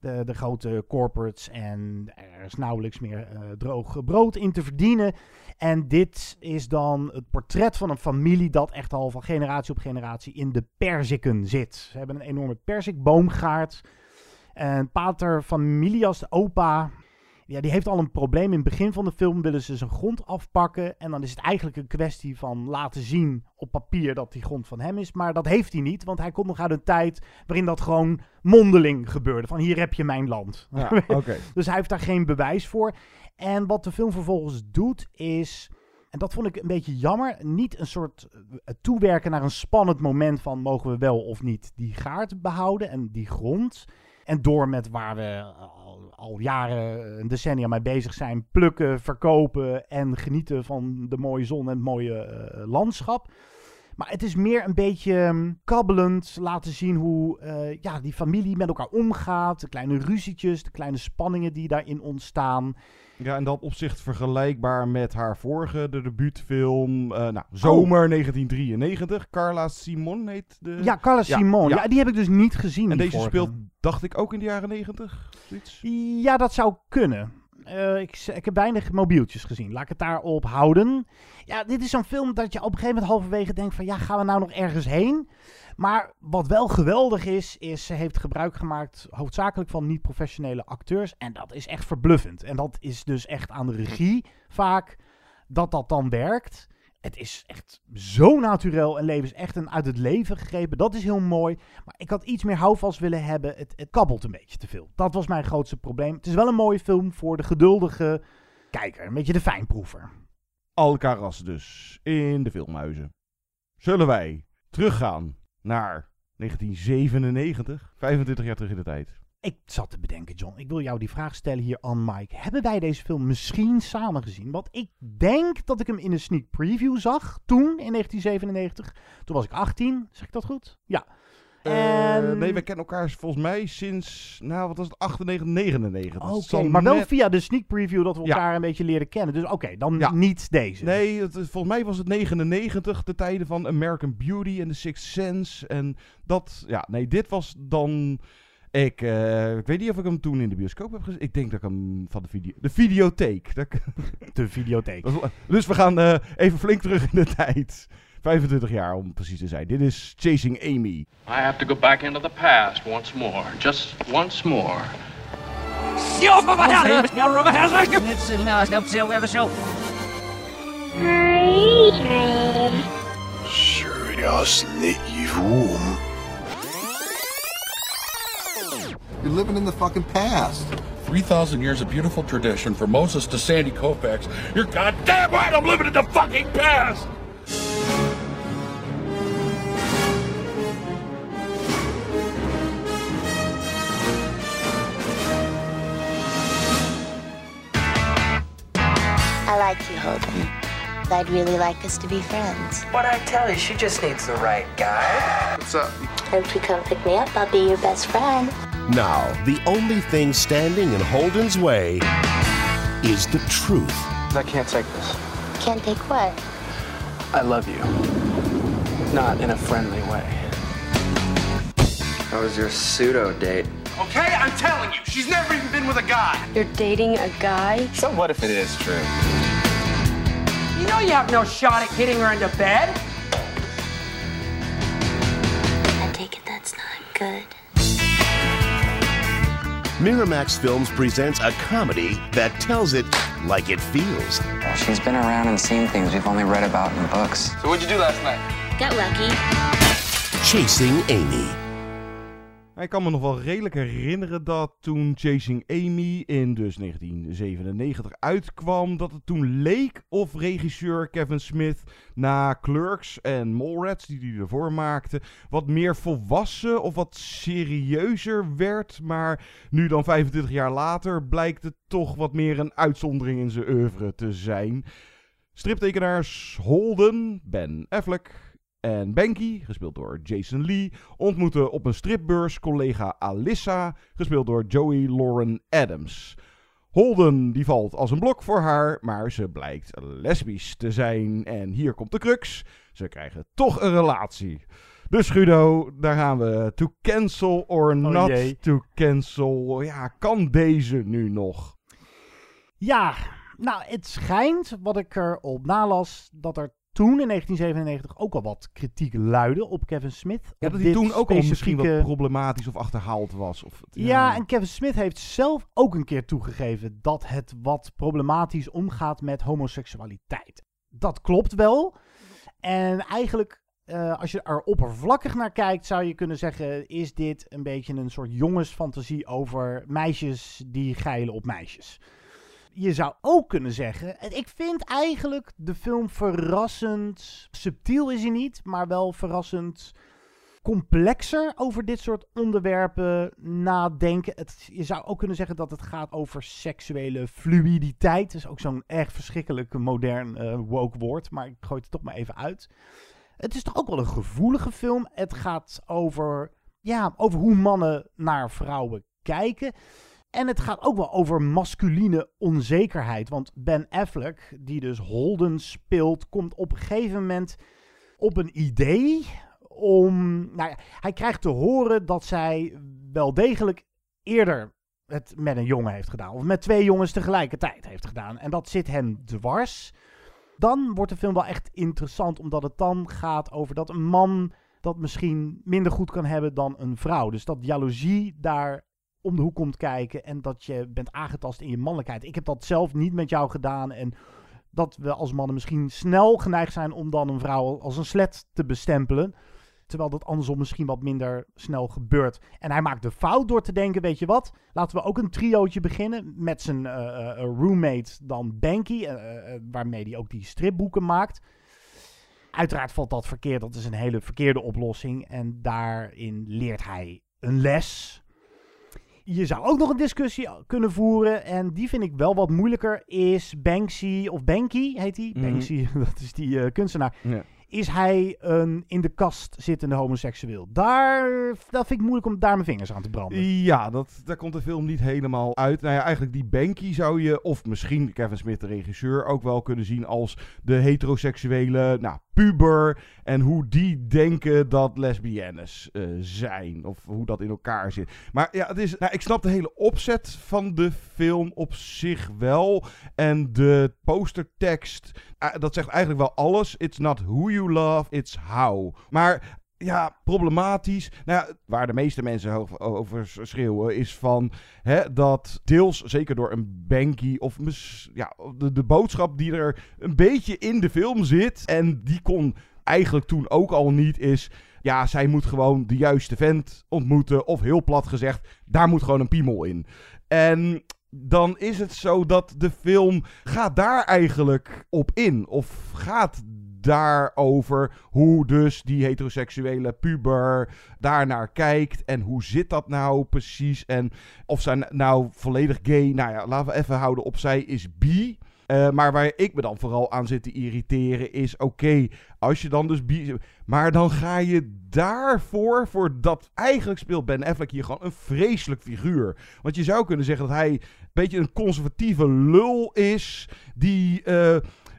De, de grote corporates en er is nauwelijks meer uh, droog brood in te verdienen. En dit is dan het portret van een familie dat echt al van generatie op generatie in de perziken zit. Ze hebben een enorme perzikboomgaard. En pater familias, de opa, ja, die heeft al een probleem. In het begin van de film willen ze zijn grond afpakken. En dan is het eigenlijk een kwestie van laten zien op papier dat die grond van hem is. Maar dat heeft hij niet, want hij komt nog uit een tijd waarin dat gewoon mondeling gebeurde. Van hier heb je mijn land. Ja, okay. dus hij heeft daar geen bewijs voor. En wat de film vervolgens doet is... En dat vond ik een beetje jammer. Niet een soort uh, toewerken naar een spannend moment van mogen we wel of niet die gaard behouden en die grond. En door met waar we al, jaren, een decennia mee bezig zijn, plukken, verkopen en genieten van de mooie zon en het mooie uh, landschap. Maar het is meer een beetje um, kabbelend laten zien hoe uh, ja, die familie met elkaar omgaat. De kleine ruzietjes, de kleine spanningen die daarin ontstaan. Ja, in dat opzicht vergelijkbaar met haar vorige, de debuutfilm, uh, nou, Zomer oh. 1993. Carla Simon heet de... Ja, Carla ja, Simon. Ja. ja. die heb ik dus niet gezien. En deze vorige. speelt, dacht ik, ook in de jaren 90? Zoiets? Ja, dat zou kunnen. Eh, ik, ik heb weinig mobieltjes gezien. Laat ik het daarop houden. Ja, dit is zo'n film dat je op een gegeven moment halverwege denkt van... ja, gaan we nou nog ergens heen? Maar wat wel geweldig is, is ze heeft gebruik gemaakt hoofdzakelijk van niet-professionele acteurs. En dat is echt verbluffend. En dat is dus echt aan de regie vaak dat dat dan werkt. Het is echt zo natuurlijk en leven is echt een uit het leven gegrepen. Dat is heel mooi. Maar ik had iets meer houvast willen hebben. Het, het kabbelt een beetje te veel. Dat was mijn grootste probleem. Het is wel een mooie film voor de geduldige kijker. Een beetje de fijnproever. Alcaraz dus, in de filmhuizen. Zullen wij teruggaan naar 1997, 25 jaar terug in de tijd. Ik zat te bedenken, John. Ik wil jou die vraag stellen hier aan Mike. Hebben wij deze film misschien samen gezien? Want ik denk dat ik hem in een sneak preview zag. Toen, in 1997. Toen was ik 18. Zeg ik dat goed? Ja. Uh, nee, wij kennen elkaar volgens mij sinds, nou wat was het, 98, 99. Oké, okay, maar wel via de sneak preview dat we elkaar een beetje leren kennen. Dus oké, dan ja. niet deze. Nee, het, volgens mij was het 99, de tijden van American Beauty en The Sixth Sense. En dat, ja, nee, dit was dan... Ik, uh, ik weet niet of ik hem toen in de bioscoop heb gezien. Ik denk dat ik hem van de, video, de videotheek. De videotheek. Dus we gaan uh, even flink terug in de tijd. 25 jaar om precies te zijn. Dit is Chasing Amy. I have to go back into the past once more. Just once more. You're living in the fucking past. 3,000 years of beautiful tradition from Moses to Sandy Koufax. You're goddamn right I'm living in the fucking past! I like you, Holden. I'd really like us to be friends. What I tell you, she just needs the right guy. What's up? If you come pick me up, I'll be your best friend. Now, the only thing standing in Holden's way is the truth. I can't take this. Can't take what? I love you. Not in a friendly way. How was your pseudo date? Okay, I'm telling you, she's never even been with a guy. You're dating a guy? So what if it is true? You know you have no shot at getting her into bed. I take it that's not good. Miramax Films presents a comedy that tells it like it feels. She's been around and seen things we've only read about in books. So what'd you do last night? Got lucky. Chasing Amy. Ik kan me nog wel redelijk herinneren dat toen Chasing Amy in dus 1997 uitkwam, dat het toen leek of regisseur Kevin Smith na Clerks en Mallrats, die hij ervoor maakte, wat meer volwassen of wat serieuzer werd. Maar nu dan 25 jaar later blijkt het toch wat meer een uitzondering in zijn oeuvre te zijn. Striptekenaars Holden, Ben Affleck, en Banky, gespeeld door Jason Lee, ontmoeten op een stripbeurs collega Alyssa, gespeeld door Joey Lauren Adams. Holden die valt als een blok voor haar, maar ze blijkt lesbisch te zijn. En hier komt de crux. Ze krijgen toch een relatie. Dus Guido, daar gaan we. To cancel or Oh not jee. to cancel. Ja, kan deze nu nog? Ja, nou, het schijnt, wat ik erop nalas, dat er toen in 1997 ook al wat kritiek luidde op Kevin Smith. Ja, dat hij toen ook al misschien wat problematisch of achterhaald was. Of, Ja. en Kevin Smith heeft zelf ook een keer toegegeven dat het wat problematisch omgaat met homoseksualiteit. Dat klopt wel. En eigenlijk, eh, als je er oppervlakkig naar kijkt, zou je kunnen zeggen: is dit een beetje een soort jongensfantasie over meisjes die geilen op meisjes? Je zou ook kunnen zeggen, en ik vind eigenlijk de film verrassend, subtiel is hij niet, maar wel verrassend complexer over dit soort onderwerpen nadenken. Het, je zou ook kunnen zeggen dat het gaat over seksuele fluiditeit. Dat is ook zo'n erg verschrikkelijk modern eh, woke woord, maar ik gooi het toch maar even uit. Het is toch ook wel een gevoelige film. Het gaat over, ja, over hoe mannen naar vrouwen kijken. En het gaat ook wel over masculine onzekerheid. Want Ben Affleck, die dus Holden speelt, komt op een gegeven moment op een idee om. Nou ja, hij krijgt te horen dat zij wel degelijk eerder het met een jongen heeft gedaan. Of met twee jongens tegelijkertijd heeft gedaan. En dat zit hem dwars. Dan wordt de film wel echt interessant, omdat het dan gaat over dat een man dat misschien minder goed kan hebben dan een vrouw. Dus dat jaloezie daar om de hoek komt kijken en dat je bent aangetast in je mannelijkheid. Ik heb dat zelf niet met jou gedaan en dat we als mannen misschien snel geneigd zijn om dan een vrouw als een slet te bestempelen. Terwijl dat andersom misschien wat minder snel gebeurt. En hij maakt de fout door te denken, weet je wat? Laten we ook een triootje beginnen met zijn uh, uh, roommate dan Banky, waarmee hij ook die stripboeken maakt. Uiteraard valt dat verkeerd, dat is een hele verkeerde oplossing. En daarin leert hij een les. Je zou ook nog een discussie kunnen voeren. En die vind ik wel wat moeilijker. Is Banksy, of Banky heet hij? Mm -hmm. Banksy, dat is die uh, kunstenaar. Ja. Is hij een in de kast zittende homoseksueel? Daar, dat vind ik moeilijk om daar mijn vingers aan te branden. Ja, dat, daar komt de film niet helemaal uit. Nou ja, eigenlijk die Banky zou je, of misschien Kevin Smith, de regisseur, ook wel kunnen zien als de heteroseksuele nou, puber. En hoe die denken dat lesbiennes uh, zijn. Of hoe dat in elkaar zit. Maar ja, het is, nou, ik snap de hele opzet van de film op zich wel. En de postertekst, dat zegt eigenlijk wel alles. It's not who you love, it's how. Maar ja, problematisch. Nou waar de meeste mensen over, schreeuwen is van hè, dat deels, zeker door een Banky of ja, de, de boodschap die er een beetje in de film zit en die kon eigenlijk toen ook al niet is. Ja, zij moet gewoon de juiste vent ontmoeten. Of heel plat gezegd, daar moet gewoon een piemel in. En dan is het zo dat de film gaat daar eigenlijk op in. Of gaat daarover hoe dus die heteroseksuele puber daarnaar kijkt. En hoe zit dat nou precies? En of zij nou volledig gay... Nou ja, laten we even houden op zij is bi. Uh, maar waar ik me dan vooral aan zit te irriteren is... Oké, als je dan dus. Maar dan ga je daarvoor... Voor dat eigenlijk speelt Ben Affleck hier gewoon een vreselijk figuur. Want je zou kunnen zeggen dat hij... beetje een conservatieve lul is... Die... Uh,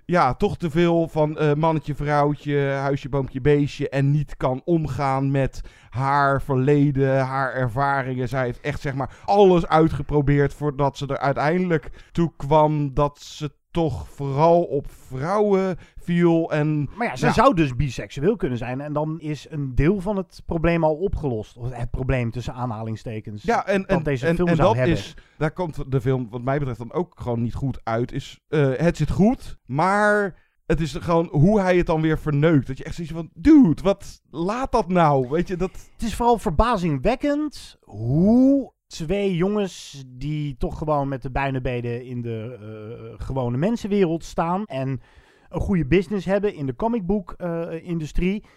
ja, toch te veel van uh, mannetje, vrouwtje, huisje, boompje, beestje. En niet kan omgaan met haar verleden, haar ervaringen. Zij heeft echt, zeg maar, alles uitgeprobeerd voordat ze er uiteindelijk toe kwam dat ze toch vooral op vrouwen viel. En, maar ja, ze ja. zou dus biseksueel kunnen zijn. En dan is een deel van het probleem al opgelost. Of het probleem tussen aanhalingstekens. Ja, en, dat deze en, film en zou dat hebben. is, daar komt de film, wat mij betreft, dan ook gewoon niet goed uit. Is, uh, het zit goed, maar het is gewoon hoe hij het dan weer verneukt. Dat je echt zoiets van, dude, wat laat dat nou? Weet je, dat... Het is vooral verbazingwekkend hoe twee jongens die toch gewoon met de buinenbeden in de uh, gewone mensenwereld staan en een goede business hebben in de comicboek-industrie, uh,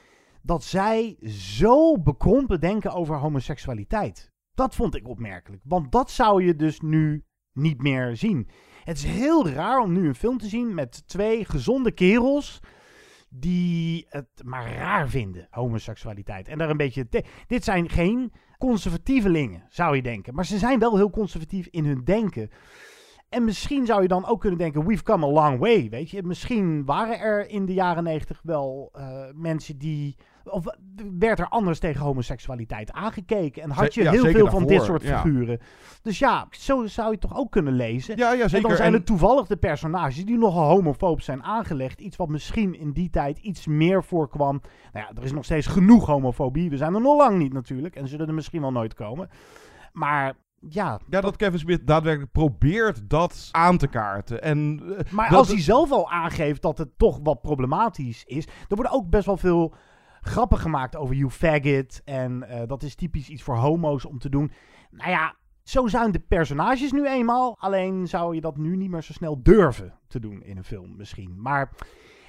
dat zij zo bekrompen denken over homoseksualiteit. Dat vond ik opmerkelijk, want dat zou je dus nu niet meer zien. Het is heel raar om nu een film te zien met twee gezonde kerels die het maar raar vinden, homoseksualiteit. En daar een beetje... Dit zijn geen conservatievelingen, zou je denken. Maar ze zijn wel heel conservatief in hun denken. En misschien zou je dan ook kunnen denken, we've come a long way, weet je. Misschien waren er in de jaren negentig wel uh, mensen die... Of werd er anders tegen homoseksualiteit aangekeken. En had je ja, heel veel daarvoor, van dit soort ja. figuren. Dus ja, zo zou je toch ook kunnen lezen. Ja, ja, en zeker. dan zijn En- er toevallig de personages die nogal homofoob zijn aangelegd. Iets wat misschien in die tijd iets meer voorkwam. Nou ja, er is nog steeds genoeg homofobie. We zijn er nog lang niet natuurlijk. En zullen er misschien wel nooit komen. Maar ja, Ja, dat Kevin Smith daadwerkelijk probeert dat aan te kaarten. En, eh, Maar als hij zelf al aangeeft dat het toch wat problematisch is. Er worden ook best wel veel grappen gemaakt over you faggot. En eh, dat is typisch iets voor homo's om te doen. Nou ja, zo zijn de personages nu eenmaal. Alleen zou je dat nu niet meer zo snel durven te doen in een film misschien. Maar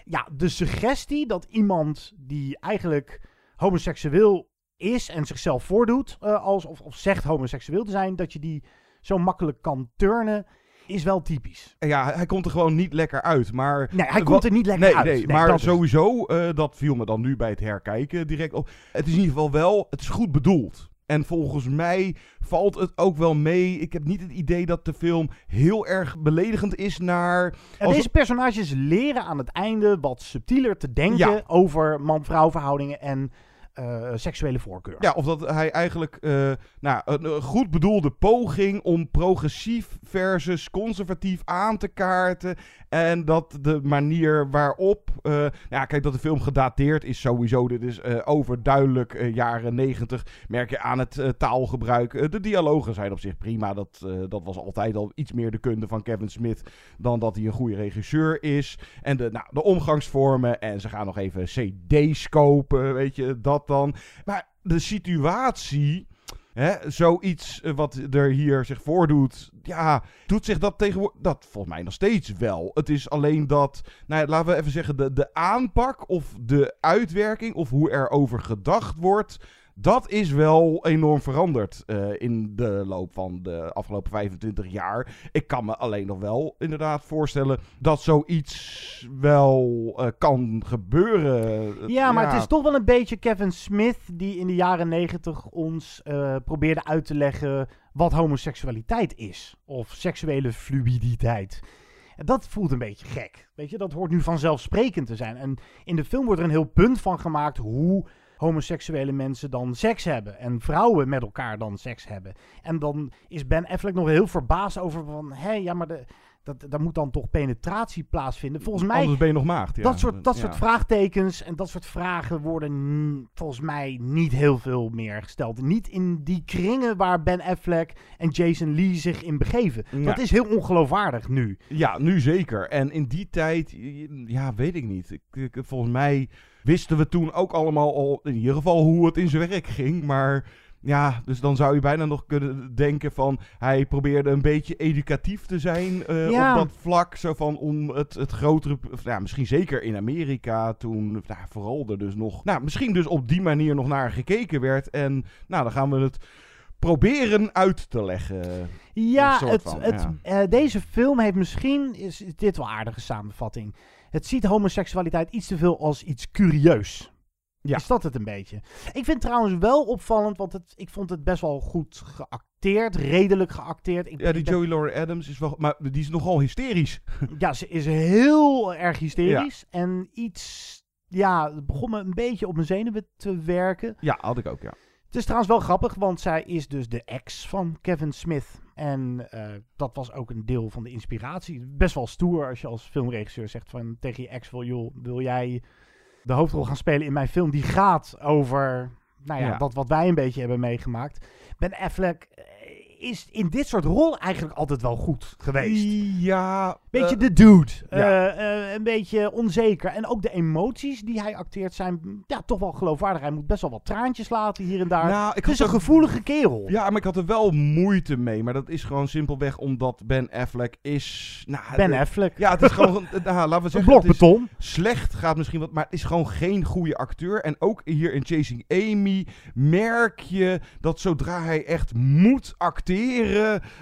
ja, de suggestie dat iemand die eigenlijk homoseksueel is en zichzelf voordoet eh, als, of, of zegt homoseksueel te zijn, dat je die zo makkelijk kan turnen, is wel typisch. Ja, hij komt er gewoon niet lekker uit. Maar Nee, hij komt er niet lekker nee, uit. Nee, Nee, maar dat sowieso, eh, dat viel me dan nu bij het herkijken direct op. Het is in ieder geval wel, het is goed bedoeld. En volgens mij valt het ook wel mee. Ik heb niet het idee dat de film heel erg beledigend is naar... En als- deze personages leren aan het einde wat subtieler te denken Ja. over man-vrouw verhoudingen en uh, seksuele voorkeur. Ja, of dat hij eigenlijk uh, nou, een, goed bedoelde poging om progressief versus conservatief aan te kaarten. En dat de manier waarop. Uh, ja, kijk, dat de film gedateerd is sowieso. Dit is overduidelijk jaren negentig. Merk je aan het taalgebruik. de dialogen zijn op zich prima. Dat, dat was altijd al iets meer de kunde van Kevin Smith. dan dat hij een goede regisseur is. En de, nou, de omgangsvormen. En ze gaan nog even CD's kopen. Weet je, dat dan. Maar de situatie. Hè, zoiets eh, wat er hier zich voordoet. Ja, doet zich dat tegenwoordig. Dat volgens mij nog steeds wel. Het is alleen dat. Nou ja, laten we even zeggen. De, de aanpak of de uitwerking. of hoe er over gedacht wordt dat is wel enorm veranderd uh, in de loop van de afgelopen 25 jaar. Ik kan me alleen nog wel inderdaad voorstellen dat zoiets wel uh, kan gebeuren. Ja, maar het is toch wel een beetje Kevin Smith die in de jaren 90 ons uh, probeerde uit te leggen wat homoseksualiteit is. Of seksuele fluiditeit. Dat voelt een beetje gek. Weet je, dat hoort nu vanzelfsprekend te zijn. En in de film wordt er een heel punt van gemaakt hoe homoseksuele mensen dan seks hebben. En vrouwen met elkaar dan seks hebben. En dan is Ben Affleck nog heel verbaasd over van... Hé, ja, maar de, dat, daar moet dan toch penetratie plaatsvinden. Volgens mij... Anders ben je nog maagd, ja. Dat soort, dat soort vraagtekens en dat soort vragen worden volgens mij niet heel veel meer gesteld. Niet in die kringen waar Ben Affleck en Jason Lee zich in begeven. Dat is heel ongeloofwaardig nu. Ja, nu zeker. En in die tijd, ja, weet ik niet. Volgens mij wisten we toen ook allemaal al in ieder geval hoe het in zijn werk ging. Maar ja, dus dan zou je bijna nog kunnen denken van... hij probeerde een beetje educatief te zijn uh, op dat vlak. Zo van om het, het grotere... Of, ja, misschien zeker in Amerika toen... Nou, vooral er dus nog... Nou, misschien dus op die manier nog naar gekeken werd. En nou, dan gaan we het proberen uit te leggen. Ja, het, van, het, ja. Uh, deze film heeft misschien... Is dit wel aardige samenvatting het ziet homoseksualiteit iets te veel als iets curieus. Ja. Is dat het een beetje? Ik vind het trouwens wel opvallend, want het, ik vond het best wel goed geacteerd, redelijk geacteerd. Ik, ja, die Joey Laurie Adams is wel, maar die is nogal hysterisch. Ja, ze is heel erg hysterisch en iets, ja, het begon me een beetje op mijn zenuwen te werken. Ja, had ik ook, ja. Het is trouwens wel grappig, want zij is dus de ex van Kevin Smith. En uh, dat was ook een deel van de inspiratie. Best wel stoer als je als filmregisseur zegt van tegen je ex wil, joh, wil jij de hoofdrol gaan spelen in mijn film die gaat over nou ja, ja. dat wat wij een beetje hebben meegemaakt. Ben Affleck is in dit soort rol eigenlijk altijd wel goed geweest. Ja. Beetje uh, de dude. Ja. Uh, uh, een beetje onzeker. En ook de emoties die hij acteert zijn ja, toch wel geloofwaardig. Hij moet best wel wat traantjes laten hier en daar. Nou, ik het is een gevoelige kerel. Ja, maar ik had er wel moeite mee. Maar dat is gewoon simpelweg omdat Ben Affleck is... Nou, ben Affleck. Ja, het is gewoon... nou, laten we zeggen... Een blok beton. Slecht gaat misschien wat... Maar het is gewoon geen goede acteur. En ook hier in Chasing Amy merk je dat zodra hij echt moet acteren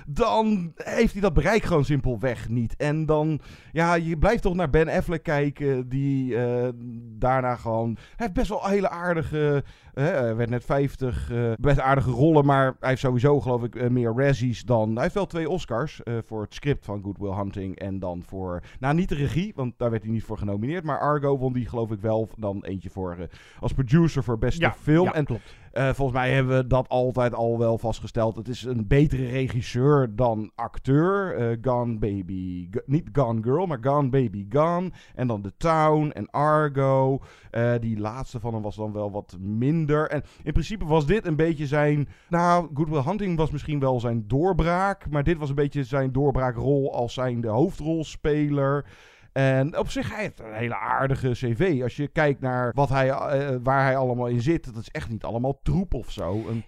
dan heeft hij dat bereik gewoon simpelweg niet. En dan, ja, je blijft toch naar Ben Affleck kijken, die uh, daarna gewoon... Heeft best wel hele aardige hij werd net 50, uh, best aardige rollen, maar hij heeft sowieso geloof ik uh, meer Razzies dan... Hij heeft wel twee Oscars uh, voor het script van Good Will Hunting en dan voor... Nou, niet de regie, want daar werd hij niet voor genomineerd, maar Argo won die geloof ik wel dan eentje voor als producer voor beste ja, film. Ja, en klopt. volgens mij hebben we dat altijd al wel vastgesteld. Het is een betere regisseur dan acteur. Gone Baby, niet Gone Girl, maar Gone Baby Gone. En dan The Town en Argo. die laatste van hem was dan wel wat minder en in principe was dit een beetje zijn. Nou, Good Will Hunting was misschien wel zijn doorbraak. Maar dit was een beetje zijn doorbraakrol als zijn de hoofdrolspeler. En op zich, hij heeft een hele aardige cv. Als je kijkt naar wat hij, uh, waar hij allemaal in zit, dat is echt niet allemaal troep of zo. En...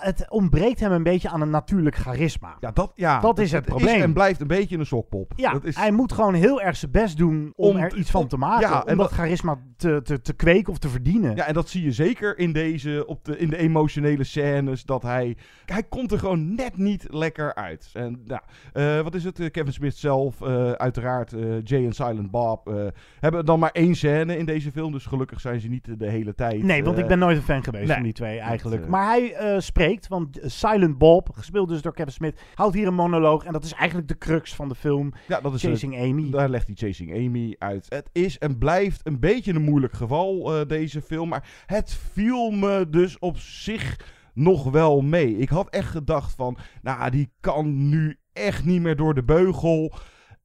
Het ontbreekt hem een beetje aan een natuurlijk charisma. Ja, dat, ja, dat is het, het probleem. Is en blijft een beetje een sokpop. Ja, dat is... hij moet gewoon heel erg zijn best doen om, om er iets van te maken. Ja, om dat, charisma te, te, te kweken of te verdienen. Ja, en dat zie je zeker in deze, op de, in de emotionele scènes. Dat hij, hij komt er gewoon net niet lekker uit. En nou, uh, wat is het? Kevin Smith zelf, uh, uiteraard Jay en Silent Bob eh, hebben dan maar één scène in deze film. Dus gelukkig zijn ze niet de hele tijd. Nee, want eh, ik ben nooit een fan geweest nee, van die twee eigenlijk. eh, maar hij eh, spreekt, want Silent Bob, gespeeld dus door Kevin Smith, houdt hier een monoloog. En dat is eigenlijk de crux van de film. Ja, dat is Chasing Amy. Daar legt hij Chasing Amy uit. Het is en blijft een beetje een moeilijk geval, eh, deze film. Maar het viel me dus op zich nog wel mee. Ik had echt gedacht van, nou, die kan nu echt niet meer door de beugel.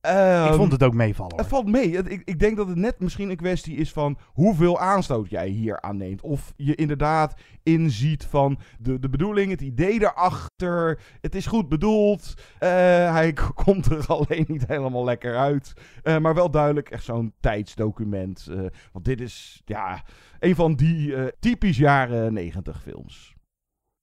Ik Ehm, vond het ook meevallen. Het valt mee. Ik, ik denk dat het net misschien een kwestie is van hoeveel aanstoot jij hier aanneemt. Of je inderdaad inziet van de, de bedoeling, het idee daarachter. Het is goed bedoeld. Eh, hij komt er alleen niet helemaal lekker uit. Eh, maar wel duidelijk echt zo'n tijdsdocument. Eh, want dit is ja, een van die typisch jaren negentig films.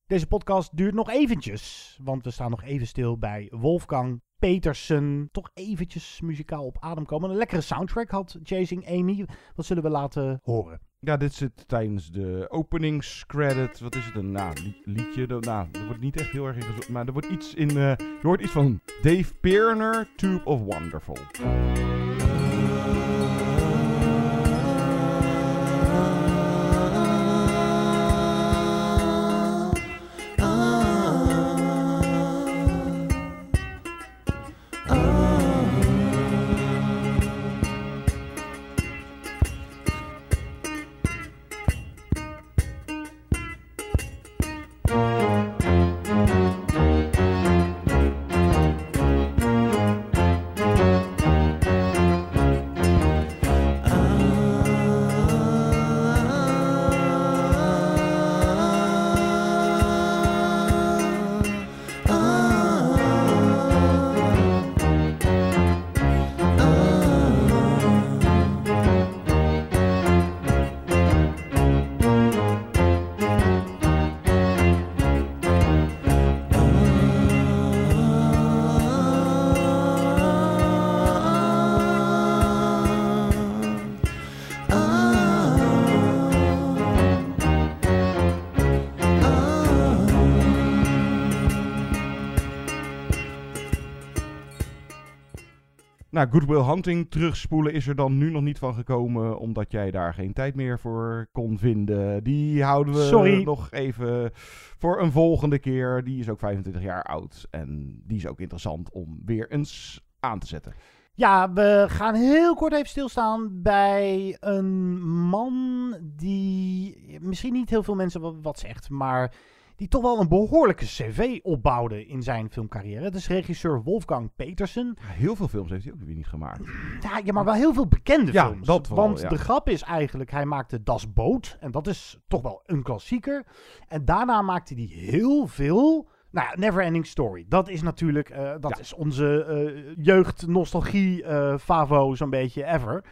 Deze podcast duurt nog eventjes, want we staan nog even stil bij Wolfgang Petersen. Toch eventjes muzikaal op adem komen. Een lekkere soundtrack had Chasing Amy. Wat zullen we laten horen? Ja, dit zit tijdens de openingscredit. Wat is het? Een nou, li- liedje. Nou, er wordt niet echt heel erg in. Maar er wordt iets in. eh, je hoort iets van Dave Peerner, Tube of Wonderful. Nou, Good Will Hunting terugspoelen is er dan nu nog niet van gekomen, omdat jij daar geen tijd meer voor kon vinden. Die houden we Sorry. nog even voor een volgende keer. Die is ook 25 jaar oud en die is ook interessant om weer eens aan te zetten. Ja, we gaan heel kort even stilstaan bij een man die misschien niet heel veel mensen wa- wat zegt, maar die toch wel een behoorlijke cv opbouwde in zijn filmcarrière. Dat is regisseur Wolfgang Petersen. Heel veel films heeft hij ook weer niet gemaakt. Ja, ja, maar wel heel veel bekende Ja, films. dat wel, Want de grap is eigenlijk, hij maakte Das Boot. En dat is toch wel een klassieker. En daarna maakte hij heel veel... Nou ja, Neverending Story. Dat is natuurlijk, eh, dat is onze eh, jeugd, nostalgie, eh, favo zo'n beetje ever.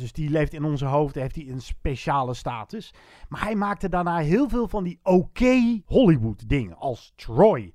Dus die leeft in onze hoofden, heeft hij een speciale status. Maar hij maakte daarna heel veel van die oké Hollywood dingen. Als Troy,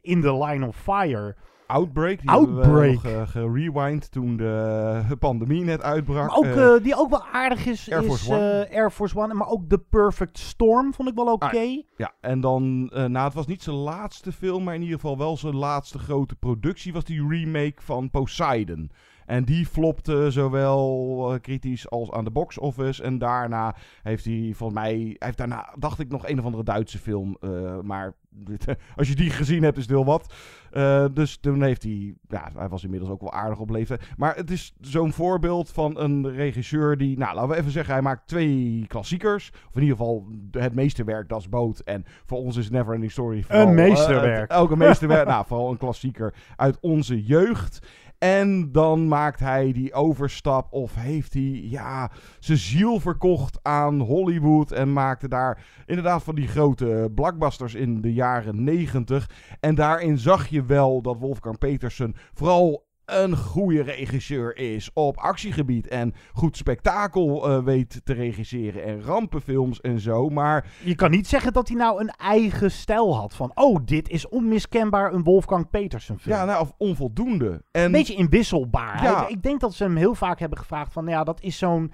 In the Line of Fire... Outbreak, die Outbreak. we nog eh, gerewind toen de pandemie net uitbrak. Maar ook, Eh, eh, die ook wel aardig is, Air is Force One. eh, Air Force One. Maar ook The Perfect Storm vond ik wel oké. Ah, ja, en dan, eh nou, het was niet zijn laatste film, maar in ieder geval wel zijn laatste grote productie, was die remake van Poseidon. En die flopte zowel eh, kritisch als aan de box office. En daarna heeft hij, volgens mij, heeft daarna, dacht ik, nog een of andere Duitse film. eh, maar als je die gezien hebt, is het heel wat. Eh, dus toen heeft hij, ja, hij was inmiddels ook wel aardig op leeftijd. Maar het is zo'n voorbeeld van een regisseur die, nou, laten we even zeggen, hij maakt twee klassiekers. Of in ieder geval het meesterwerk, Dat is Boot. En voor ons is Neverending Story vooral, Een meesterwerk. ook een meesterwerk. nou, vooral een klassieker uit onze jeugd. En dan maakt hij die overstap of heeft hij ja, zijn ziel verkocht aan Hollywood en maakte daar inderdaad van die grote blockbusters in de jaren negentig. En daarin zag je wel dat Wolfgang Petersen vooral een goede regisseur is op actiegebied en goed spektakel eh, weet te regisseren en rampenfilms en zo. Maar Je kan niet zeggen dat hij nou een eigen stijl had. Van, oh, dit is onmiskenbaar een Wolfgang Petersen film. ja, nou, of onvoldoende. En Een beetje inwisselbaar. Ja. Ik denk dat ze hem heel vaak hebben gevraagd van, ja, dat is zo'n...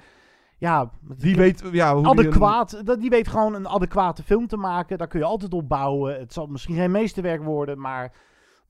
Ja, die weet ja, hoe die een- adequaat. Die weet gewoon een adequate film te maken. Daar kun je altijd op bouwen. Het zal misschien geen meesterwerk worden, maar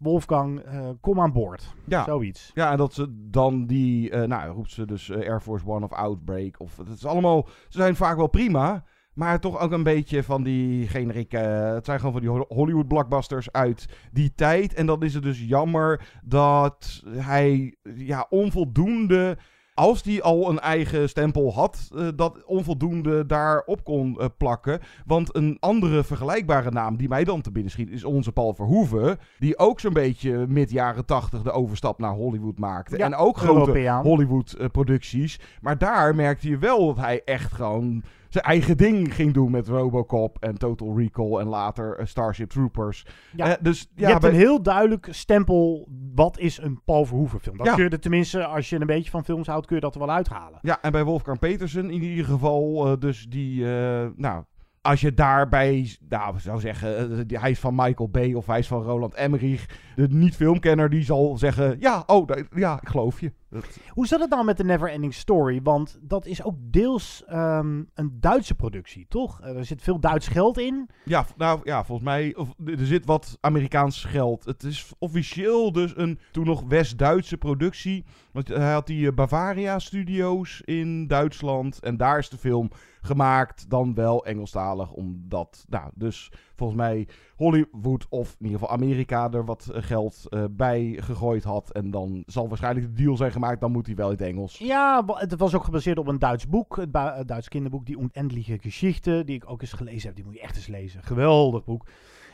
Wolfgang, uh, kom aan boord. Ja. Zoiets. Ja, en dat ze dan die, uh, nou roept ze dus Air Force One of Outbreak. Of, het is allemaal, ze zijn vaak wel prima. Maar toch ook een beetje van die generieke. Het zijn gewoon van die Hollywood blockbusters uit die tijd. En dan is het dus jammer dat hij ja, onvoldoende als die al een eigen stempel had, uh, dat onvoldoende daarop kon uh, plakken. Want een andere vergelijkbare naam die mij dan te binnen schiet, is onze Paul Verhoeven. Die ook zo'n beetje mid jaren tachtig de overstap naar Hollywood maakte. Ja, en ook grote. Hollywood-producties. maar daar merkte je wel dat hij echt gewoon zijn eigen ding ging doen met Robocop en Total Recall en later uh, Starship Troopers. Ja, uh, dus, ja, je hebt bij... een heel duidelijk stempel, wat is een Paul Verhoeven film? Dat Ja. kun je er tenminste, als je een beetje van films houdt, kun je dat er wel uithalen. Ja, en bij Wolfgang Petersen in ieder geval, eh, dus die, eh, nou, als je daarbij, nou, zou zeggen, eh, hij is van Michael Bay of hij is van Roland Emmerich, de niet-filmkenner, die zal zeggen, ja, oh, ja, ik geloof je. Dat- Hoe zat het dan met de Neverending Story? Want dat is ook deels ehm, een Duitse productie, toch? Eh, er zit veel Duits geld in. Ja, nou ja, volgens mij, of, er zit wat Amerikaans geld. Het is officieel dus een toen nog West-Duitse productie. Want hij had die eh, Bavaria Studios in Duitsland. En daar is de film gemaakt, dan wel Engelstalig. Omdat, nou, dus volgens mij Hollywood of in ieder geval Amerika er wat eh, geld eh, bij gegooid had. En dan zal waarschijnlijk de deal zijn gemaakt, dan moet hij wel in het Engels. Ja, het was ook gebaseerd op een Duits boek. Het, het Duits kinderboek, die Unendliche Geschichte. Die ik ook eens gelezen heb. Die moet je echt eens lezen. Geweldig boek.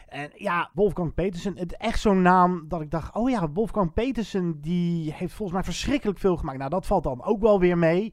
En ja, Wolfgang Petersen. Het echt zo'n naam dat ik dacht... Oh ja, Wolfgang Petersen die heeft volgens mij verschrikkelijk veel gemaakt. Nou, dat valt dan ook wel weer mee.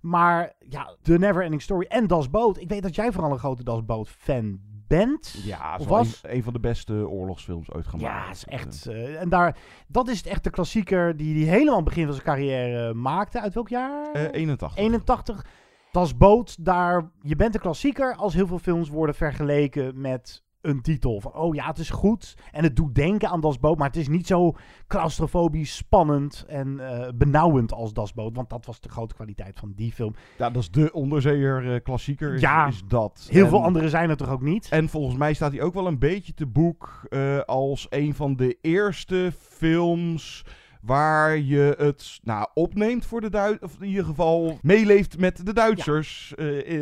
Maar ja, The Neverending Story en Das Boot. Ik weet dat jij vooral een grote Das Boot fan bent. Ja, het was. een, een van de beste oorlogsfilms ooit gemaakt. Ja, is echt. eh, en daar, dat is het echt de klassieker die hij helemaal aan het begin van zijn carrière maakte. Uit welk jaar? Eh, 81. 81. Das Boot, daar, je bent een klassieker als heel veel films worden vergeleken met een titel. Van, oh ja, het is goed en het doet denken aan Das Boot, maar het is niet zo claustrofobisch, spannend en eh, benauwend als Das Boot. Want dat was de grote kwaliteit van die film. Ja, dat is de onderzeeër eh, klassieker. Is, Ja, is dat. Heel En- veel andere zijn er toch ook niet? En volgens mij staat hij ook wel een beetje te boek eh, als een van de eerste films waar je het nou, opneemt voor de Duitsers. Of in ieder geval meeleeft met de Duitsers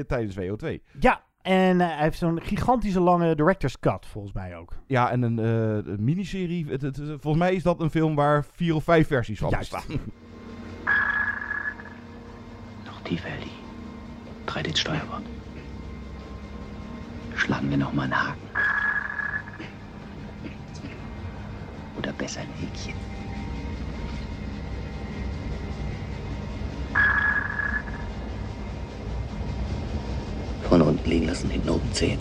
tijdens WO2. Ja, en eh, hij heeft zo'n gigantische lange director's cut, volgens mij ook. Ja, en een, eh, een miniserie. Het, het- het- volgens mij is dat een film waar vier of vijf versies van Juist. bestaan. Noch tiefer, Ellie. Dreh den Steuerbord. Schlagen wir noch mal einen Haken. Oder besser ein Häkchen. Lassen, hinten oben zehn.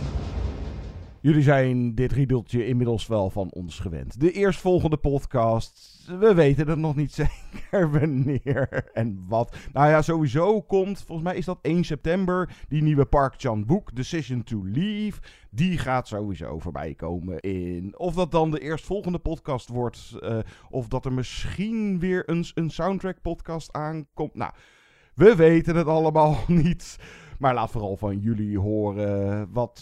Jullie zijn dit riedeltje inmiddels wel van ons gewend. De eerstvolgende podcast, we weten het nog niet zeker wanneer en wat. Nou ja, sowieso komt, volgens mij is dat 1 september, die nieuwe Park Chan-boek, Decision to Leave. Die gaat sowieso voorbij komen in... Of dat dan de eerstvolgende podcast wordt, eh, of dat er misschien weer een, een soundtrack podcast aankomt. Nou, we weten het allemaal niet. Maar laat vooral van jullie horen. Wat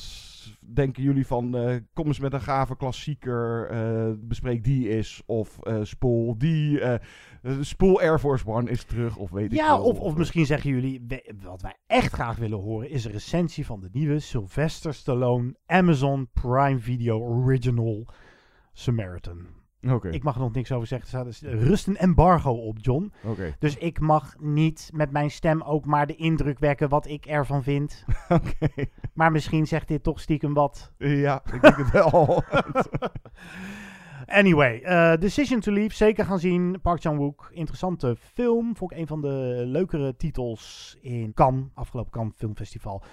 denken jullie van? eh, kom eens met een gave klassieker. eh, bespreek die is. Of eh, spoel die. spoel Air Force One is terug. Of weet ik Ja, veel. of, of misschien zeggen jullie, wat wij echt graag willen horen, is een recensie van de nieuwe Sylvester Stallone Amazon Prime Video Original Samaritan. Oké. Ik mag er nog niks over zeggen. Er staat dus rust een embargo op, John. Oké. Dus ik mag niet met mijn stem ook maar de indruk wekken wat ik ervan vind. Oké. Maar misschien zegt dit toch stiekem wat. Ja, ik denk het wel. Anyway, eh, Decision to Leave, zeker gaan zien. Park Chan-wook, interessante film. Vond ik een van de leukere titels in Cannes, afgelopen Cannes Filmfestival.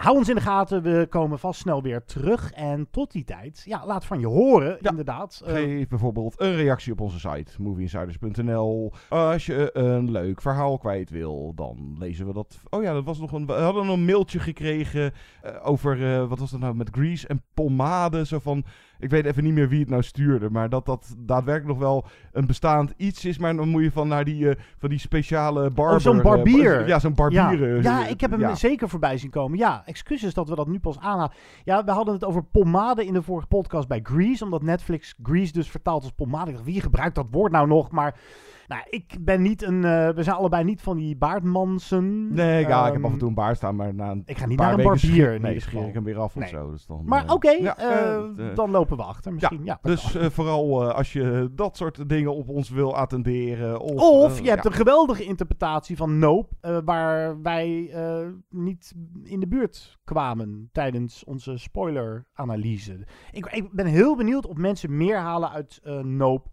Hou ons in de gaten, we komen vast snel weer terug. En tot die tijd, ja, laat van je horen, inderdaad. Eh, Geef bijvoorbeeld een reactie op onze site, movieinsiders.nl. Als je een leuk verhaal kwijt wil, dan lezen we dat. Oh ja, dat was nog een. We hadden een mailtje gekregen eh, over. eh, wat was dat nou met grease en pomade? Zo van. Ik weet even niet meer wie het nou stuurde, maar dat dat daadwerkelijk nog wel een bestaand iets is. Maar dan moet je van naar die, uh, van die speciale barber... Oh, zo'n barbier. ja, zo'n barbier. Ja. ja, ik heb hem zeker voorbij zien komen. Ja, excuses dat we dat nu pas aanhalen. Ja, we hadden het over pomade in de vorige podcast bij Grease, omdat Netflix Grease dus vertaalt als pomade. Wie gebruikt dat woord nou nog? Maar nou, ik ben niet een. Uh, we zijn allebei niet van die baardmansen. Nee, ja, um, ik heb af en toe een baard staan, maar na een Ik ga niet naar een barbier. nee, scheer ik hem weer af nee. of zo. Dus dan, maar oké, okay, ja, uh, uh, dan lopen we achter misschien. Ja, ja dus vooral als je dat soort dingen op ons wil attenderen. Of, of je hebt een geweldige interpretatie van Nope, waar wij niet in de buurt kwamen tijdens onze spoiler-analyse. Ik, ik, ben heel benieuwd of mensen meer halen uit Nope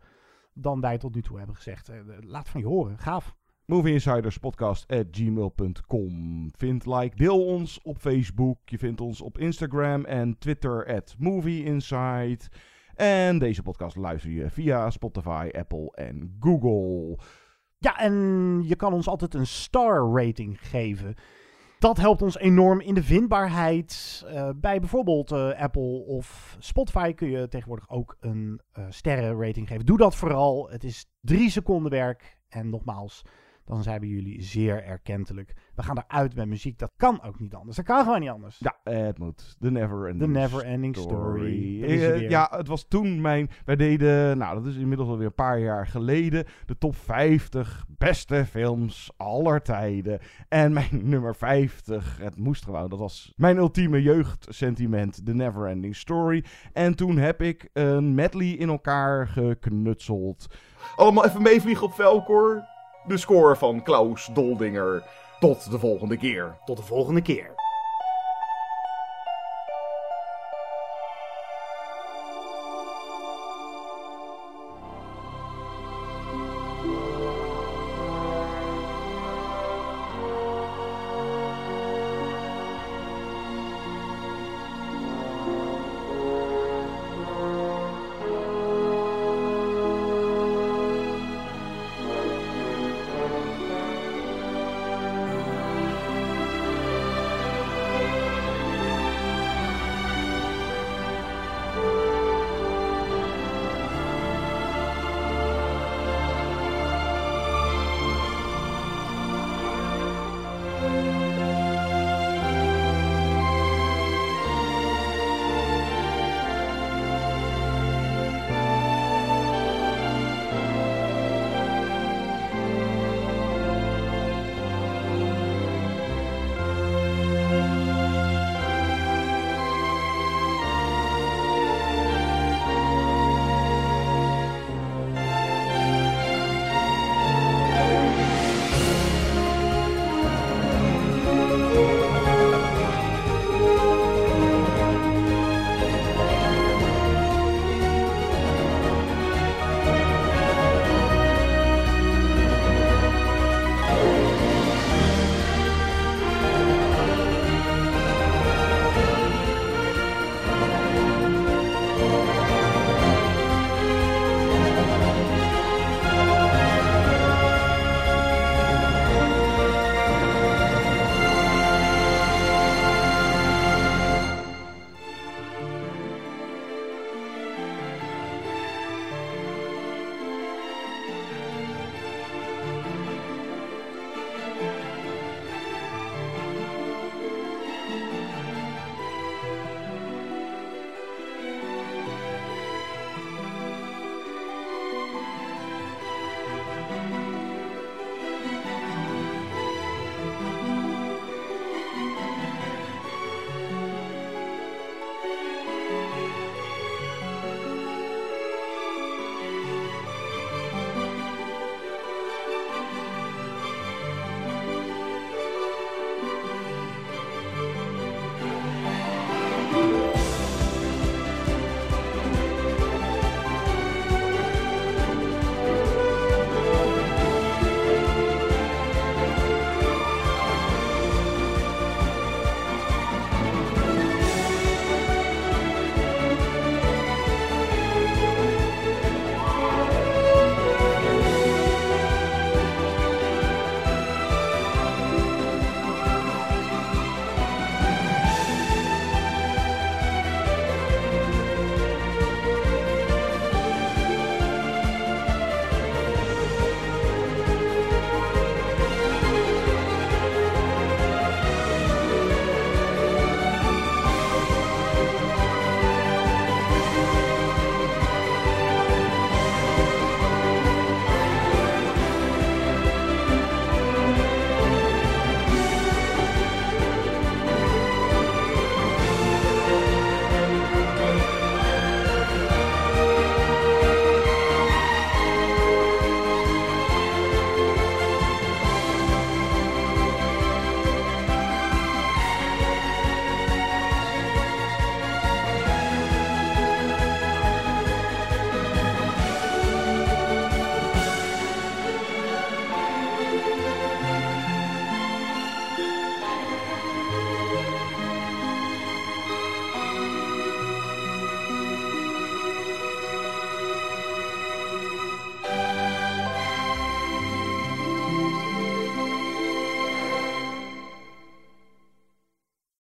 dan wij tot nu toe hebben gezegd. Uh, laat van je horen. Gaaf. movieinsiderspodcast.gmail.com Vind, like, deel ons op Facebook. Je vindt ons op Instagram en Twitter at movieinside. En deze podcast luister je via Spotify, Apple en Google. Ja, en je kan ons altijd een star rating geven. Dat helpt ons enorm in de vindbaarheid. Uh, bij bijvoorbeeld uh, Apple of Spotify kun je tegenwoordig ook een uh, sterrenrating geven. Doe dat vooral. Het is drie seconden werk. En nogmaals, dan zijn we jullie zeer erkentelijk. We gaan eruit met muziek. Dat kan ook niet anders. Dat kan gewoon niet anders. Ja, het moet. The Never Ending, The never ending Story. Uh, ja, het was toen mijn... Wij deden, nou dat is inmiddels alweer een paar jaar geleden... de top 50 beste films aller tijden. En mijn nummer 50, het moest gewoon... dat was mijn ultieme jeugdsentiment. The Never Ending Story. En toen heb ik een medley in elkaar geknutseld. Allemaal even meevliegen op Velcor de score van Klaus Doldinger. Tot de volgende keer. Tot de volgende keer.